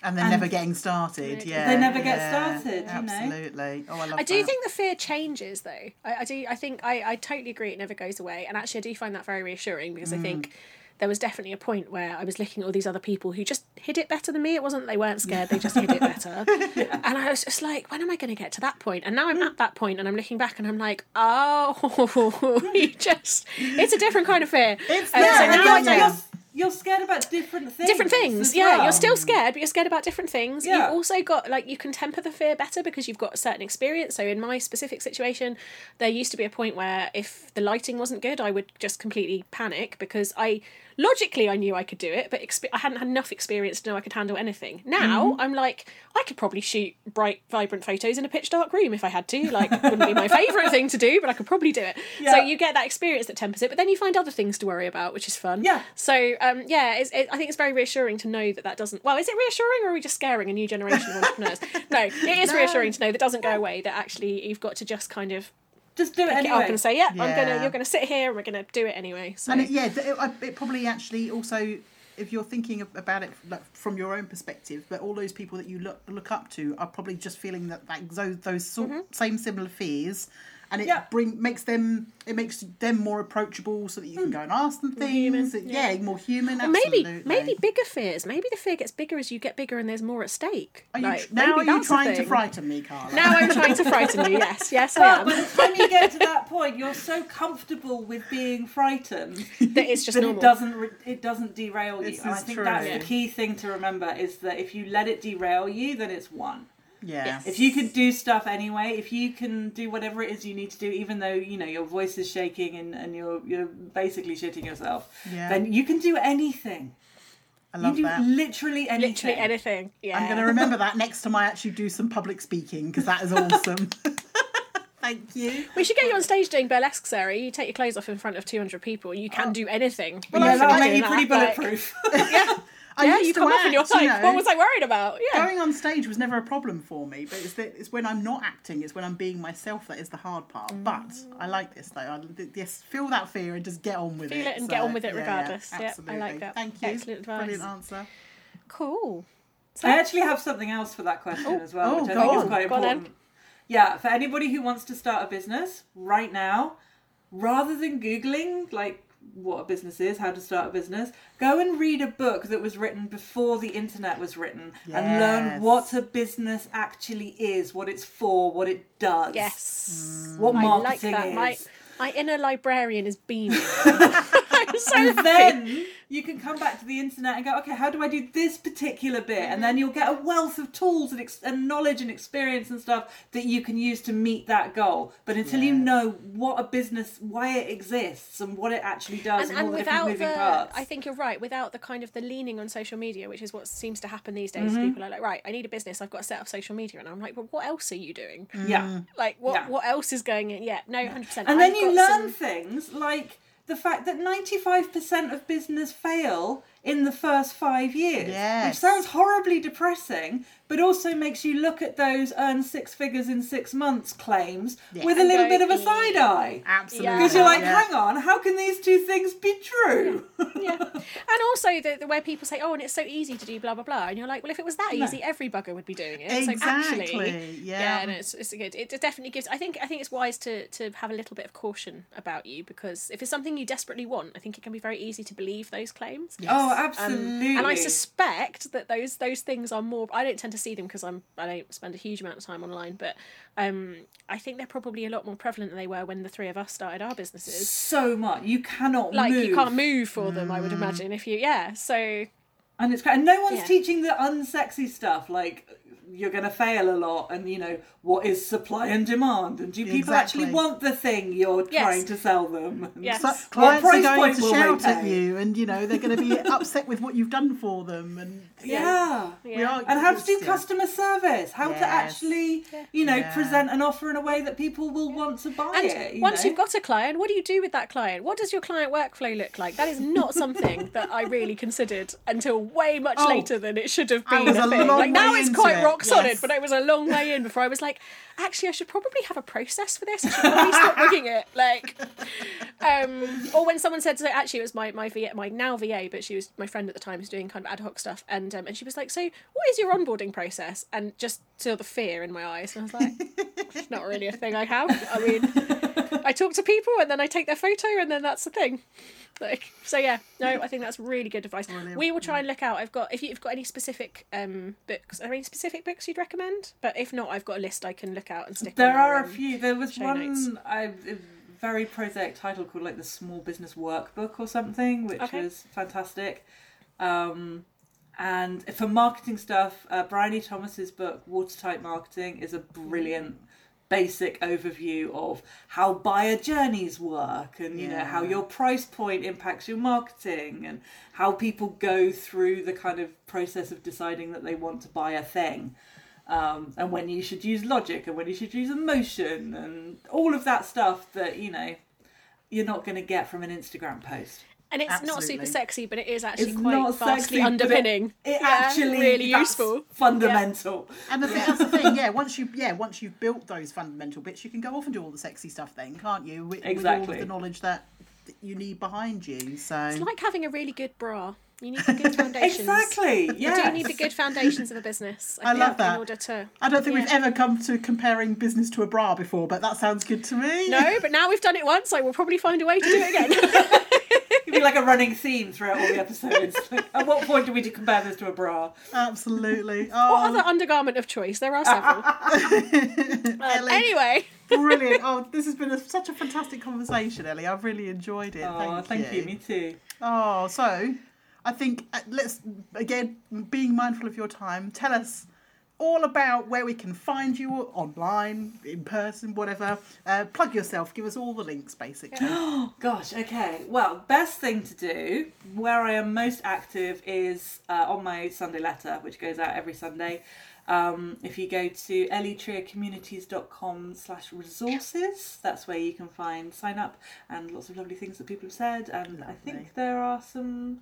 S1: And then
S3: And-
S1: never getting started.
S2: Yeah, they
S1: Yeah,
S3: never get
S1: yeah,
S3: started, you know.
S1: Absolutely. Oh, I love
S2: I do
S1: that.
S2: think the fear changes though. I, I do. I think I, I totally agree. It never goes away, and actually, I do find that very reassuring because I
S1: Mm.
S2: think there was definitely a point where I was looking at all these other people who just hid it better than me. It wasn't that they weren't scared; they just hid it better. And I was just like, when am I going to get to that point? And now I'm at that point, and I'm looking back, and I'm like, oh, you just it's a different kind of fear.
S1: It's
S2: And
S1: there,
S2: so
S1: and
S2: now
S1: you're-
S2: I
S3: you're,
S2: don't-
S3: you're, scared about different things.
S2: different things yeah
S3: well.
S2: you're still scared but you're scared about different things
S3: Yeah.
S2: you've also got like you can temper the fear better because you've got a certain experience so in my specific situation there used to be a point where if the lighting wasn't good i would just completely panic because i logically i knew i could do it but expe- i hadn't had enough experience to know i could handle anything now
S3: Mm-hmm.
S2: i'm like i could probably shoot bright vibrant photos in a pitch dark room if i had to like wouldn't be my favorite thing to do but i could probably do it so you get that experience that tempers it but then you find other things to worry about which is fun
S3: Yeah.
S2: so um, yeah, it's, it, I think it's very reassuring to know that that doesn't. Well, is it reassuring or are we just scaring a new generation of entrepreneurs? no, it is
S1: No.
S2: reassuring to know that doesn't go away. That actually you've got to just kind of
S3: Just do it
S2: pick
S3: anyway.
S2: it up and say, yeah, I'm gonna. You're gonna sit here and we're gonna do it anyway. So
S1: And it, yeah, it, it probably actually also, if you're thinking of- about it like, from your own perspective, but all those people that you look look up to are probably just feeling that like those those sort,
S2: Mm-hmm.
S1: same similar fears, and it
S3: Yeah.
S1: bring makes them it makes them more approachable so that you can hmm. go and ask them things.
S2: human,
S1: yeah.
S2: yeah.
S1: more human.
S2: Or maybe
S1: absolutely.
S2: maybe bigger fears. Maybe the fear gets bigger as you get bigger and there's more at stake.
S1: Are you,
S2: Like,
S1: now
S2: maybe
S1: are you trying to frighten me, Carla?
S2: Now I'm trying to frighten you. Yes, yes, I
S3: But
S2: am.
S3: by the time you get to that point, you're so comfortable with being frightened
S2: That it's just
S3: that
S2: normal.
S3: it doesn't re- it doesn't derail you. And I think
S1: true.
S3: that's
S2: Yeah.
S3: the key thing to remember is that if you let it derail you, then it's one.
S1: Yeah.
S2: Yes.
S3: If you can do stuff anyway, if you can do whatever it is you need to do, even though you know your voice is shaking and, and you're you're basically shitting yourself,
S1: Yeah.
S3: then you can do anything.
S1: I
S3: You
S1: love
S3: do
S1: that.
S3: literally anything.
S2: Literally anything. Yeah.
S1: I'm going to remember that next time I actually do some public speaking because that is awesome. Thank you.
S2: We should get you on stage doing burlesque, Sarah. You take your clothes off in front of 200 people. You can oh. do anything.
S1: Well,
S3: yeah,
S1: I-
S3: that'll make you
S2: Doing
S3: pretty
S2: that, like-
S3: bulletproof.
S2: yeah,
S1: I
S2: yeah,
S1: used
S2: you
S1: to
S2: come off and you're
S1: act,
S2: like,
S1: you know.
S2: what was I worried about? Yeah.
S1: Going on stage was never a problem for me, but it's, the, it's when I'm not acting, it's when I'm being myself that is the hard part. Mm. But I like this though. I yes, feel that fear and just get on with
S2: Feel
S1: it.
S2: Feel it and get on with it
S1: yeah,
S2: regardless. Yeah, I like that.
S1: Thank you.
S2: Excellent advice.
S1: Brilliant answer.
S2: Cool.
S3: I actually have something else for that question oh, as well,
S1: oh,
S3: which I think
S1: on.
S3: is quite
S2: Go on
S3: important. Yeah, for anybody who wants to start a business right now, rather than Googling like what a business is, how to start a business, go and read a book that was written before the internet was written and learn what a business actually is, what it's for, what it does.
S2: Yes.
S3: What
S2: I like
S3: marketing
S2: that.
S3: is.
S2: My, my inner librarian is beaming. I'm so
S3: and
S2: happy.
S3: then you can come back to the internet and go, okay, how do I do this particular bit? And then you'll get a wealth of tools and, ex- and knowledge and experience and stuff that you can use to meet that goal. But until you know what a business, why it exists, and what it actually does,
S2: and,
S3: and, all
S2: and
S3: the different
S2: without
S3: moving
S2: the,
S3: parts.
S2: I think you're right. Without the kind of the leaning on social media, which is what seems to happen these days,
S3: Mm-hmm.
S2: people are like, right, I need a business. I've got to set up social media, and I'm like, well, what else are you doing?
S3: yeah.
S2: Like, what
S3: Yeah.
S2: what else is going in? Yeah, no, hundred percent.
S3: And then you learn things like the fact that 95% of business fail in the first five years. Yeah.
S1: Which
S3: sounds horribly depressing, but also makes you look at those earn six figures in six months claims
S1: Yeah.
S3: with a little bit of a side eye.
S1: Absolutely.
S2: Yeah.
S3: Because you're like,
S1: yeah.
S3: hang on, how can these two things be true?
S2: yeah. And also the, the where people say, oh, and it's so easy to do blah blah blah, and you're like, well, if it was that
S3: No.
S2: easy, every bugger would be doing it. So
S1: Exactly.
S2: actually,
S1: yeah.
S2: no, it's, it's good. It definitely gives. I think I think it's wise to to have a little bit of caution about you because if it's something you desperately want, I think it can be very easy to believe those claims.
S3: Oh,
S2: Um,
S3: absolutely.
S2: and I suspect that those those things are more. I don't tend to see them because I'm I don't spend a huge amount of time online, but um, I think they're probably a lot more prevalent than they were when the three of us started our businesses.
S3: so much. You cannot
S2: Like
S3: move.
S2: you can't move for them, I would imagine. If you yeah, so
S3: And it's great. And no one's
S2: Yeah.
S3: teaching the unsexy stuff like you're going to fail a lot and you know what is supply and demand and do people actually want the thing you're
S2: Yes.
S3: trying to sell them And
S2: Yes.
S1: So
S2: What
S1: clients are
S3: price
S1: going
S3: point
S1: to shout at you, and you know they're going to be upset with what you've done for them, and
S3: yeah.
S1: we
S2: Yeah.
S3: And how to do customer service, how to actually, you know,
S1: Yeah.
S3: present an offer in a way that people will want to buy
S2: And
S3: it. you
S2: once
S3: know?
S2: you've got a client, what do you do with that client? What does your client workflow look like? That is not something that I really considered until way much
S1: Oh,
S2: later than it should have
S1: I
S2: been
S1: was
S2: a
S1: a long
S2: Like now it's quite
S1: it.
S2: rock solid,
S1: Yes.
S2: but it was a long way in before I was like, actually, I should probably have a process for this. I should probably stop winging it. Like, um, or when someone said, so actually, it was my my VA, my now VA, but she was my friend at the time, who's doing kind of ad hoc stuff, and and she was like, so what is your onboarding process? And just saw the fear in my eyes, and I was like, it's not really a thing I have. I mean, I talk to people, and then I take their photo, and then that's the thing. Like, so yeah, no, I think that's really good advice.
S1: Brilliant.
S2: We will try and look out. I've got if you've got any specific um books, are there any specific books you'd recommend? But if not, I've got a list I can look out and stick.
S3: There are a few. There was one
S2: notes.
S3: I, very prosaic title called like the Small Business Workbook or something, which
S2: Okay.
S3: was fantastic. Um, and for marketing stuff, uh, Brian E. Thomas's book Watertight Marketing is a brilliant basic overview of how buyer journeys work and you know how your price point impacts your marketing and how people go through the kind of process of deciding that they want to buy a thing um, and when you should use logic and when you should use emotion and all of that stuff that you know you're not going to get from an Instagram post.
S2: And it's not super sexy, but it is actually
S3: It's
S2: quite
S3: not
S2: vastly
S3: sexy, but it-
S2: underpinning.
S3: It
S2: Yeah,
S3: actually
S2: really
S3: that's
S2: useful.
S3: fundamental.
S1: And the thing, that's the thing, yeah. Once you, yeah, once you've built those fundamental bits, you can go off and do all the sexy stuff, then, can't you? With, with all of the knowledge that, that you need behind you. So
S2: It's like having a really good bra. You need the good foundations.
S3: Exactly. Yeah.
S2: You do need the good foundations of a business. I,
S1: I love that.
S2: In order to
S1: I don't think we've ever come to comparing business to a bra before, but that sounds good to me.
S2: no, but now we've done it once, I will probably find a way to do it again.
S3: It'd be like a running theme throughout all the episodes. Like, at what point do we compare this to a bra?
S1: Absolutely.
S2: what
S1: Oh,
S2: other undergarment of choice? There are several. Um, anyway,
S1: brilliant. Oh, this has been a, such a fantastic conversation, Ellie. I've really enjoyed it.
S3: Oh,
S1: thank,
S3: thank you. Me too.
S1: Oh, so I think uh, let's again being mindful of your time. Tell us all about where we can find you online, in person, whatever. Uh, plug yourself. Give us all the links, basically.
S3: Gosh, okay. Well, best thing to do, where I am most active, is uh, on my Sunday letter, which goes out every Sunday. Um, if you go to ellietriacommunities.com slash resources, that's where you can find sign up and lots of lovely things that people have said. And I think there are some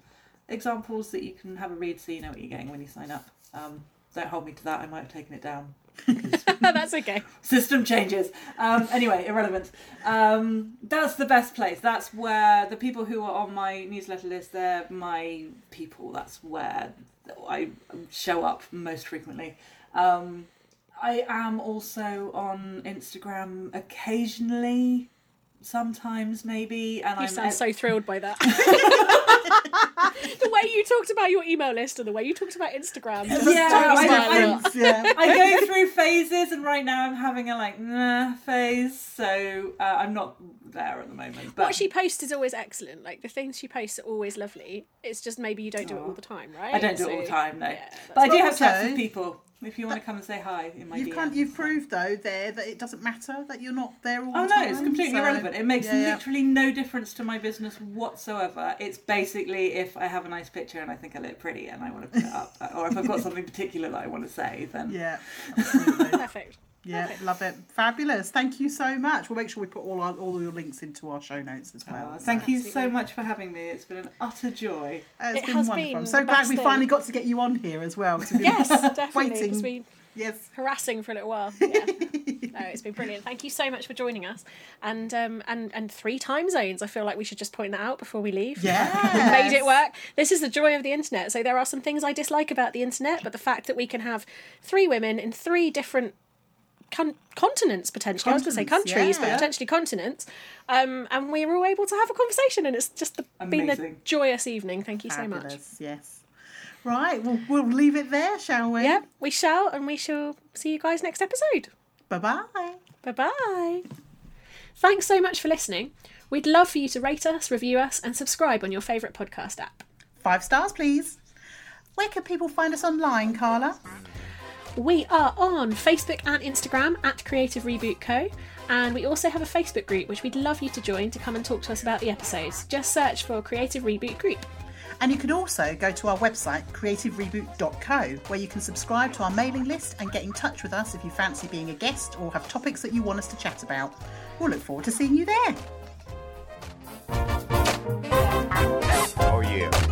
S3: examples that you can have a read so you know what you're getting when you sign up. Um, don't hold me to that, I might have taken it down.
S2: that's okay.
S3: system changes. Um, anyway, irrelevant. Um, that's the best place. That's where the people who are on my newsletter list, they're my people. That's where I show up most frequently. Um, I am also on Instagram occasionally, sometimes maybe, and
S2: You
S3: I'm
S2: sound so thrilled by that. the way you talked about your email list and the way you talked about Instagram.
S3: Yeah, I- I-
S1: yeah.
S3: I go through phases, and right now I'm having a like nah phase, so uh, I'm not there at the moment. But
S2: what she posts is always excellent. Like the things she posts are always lovely. It's just maybe you don't do it all the time, right?
S3: I don't do it all the time, no.
S2: yeah,
S3: but I do have chats
S1: also-
S3: with people. If you want to come and say hi in my
S1: You've,
S3: DMs.
S1: kind you've proved though there that it doesn't matter that you're not there all
S3: Oh
S1: the
S3: no,
S1: time.
S3: it's completely
S1: so-
S3: irrelevant. It makes
S1: yeah, yeah.
S3: literally no difference to my business whatsoever. It's basically if I have a nice picture and I think I look pretty and I want to put it up, or if I've got something particular that I want to say, then
S1: Yeah, absolutely.
S2: Perfect.
S1: Yeah,
S2: Perfect.
S1: love it. Fabulous. Thank you so much. We'll make sure we put all our, all your links into our show notes as well.
S3: Oh, thank you so much for having me. It's been an utter joy.
S1: Uh, it's
S2: It
S1: been
S2: has
S1: wonderful.
S2: been
S1: I'm so glad
S2: best
S1: we
S2: thing.
S1: finally got to get you on here as well. It's
S2: Yes, definitely.
S1: Waiting.
S2: It's
S1: Yes.
S2: harassing for a little while. Yeah. no, it's been brilliant. Thank you so much for joining us. And um and and three time zones. I feel like we should just point that out before we leave.
S1: Yes.
S2: We made it work. This is the joy of the internet. So there are some things I dislike about the internet, but the fact that we can have three women in three different con- continents potentially. I was going to say
S1: Continents,
S2: countries, but potentially continents. Um, and we were all able to have a conversation, and it's just the, been a joyous evening. Thank you so much.
S1: Yes. Right. Well, we'll leave it there, shall we?
S2: Yeah, we shall, and we shall see you guys next episode.
S1: Bye bye.
S2: Bye bye. Thanks so much for listening. We'd love for you to rate us, review us, and subscribe on your favourite podcast app.
S1: Five stars, please. Where can people find us online, Carla?
S2: We are on Facebook and Instagram at Creative Reboot Co. And we also have a Facebook group which we'd love you to join to come and talk to us about the episodes. Just search for Creative Reboot Group.
S1: And you can also go to our website, creativereboot.co, where you can subscribe to our mailing list and get in touch with us if you fancy being a guest or have topics that you want us to chat about. We'll look forward to seeing you there. Oh, yeah.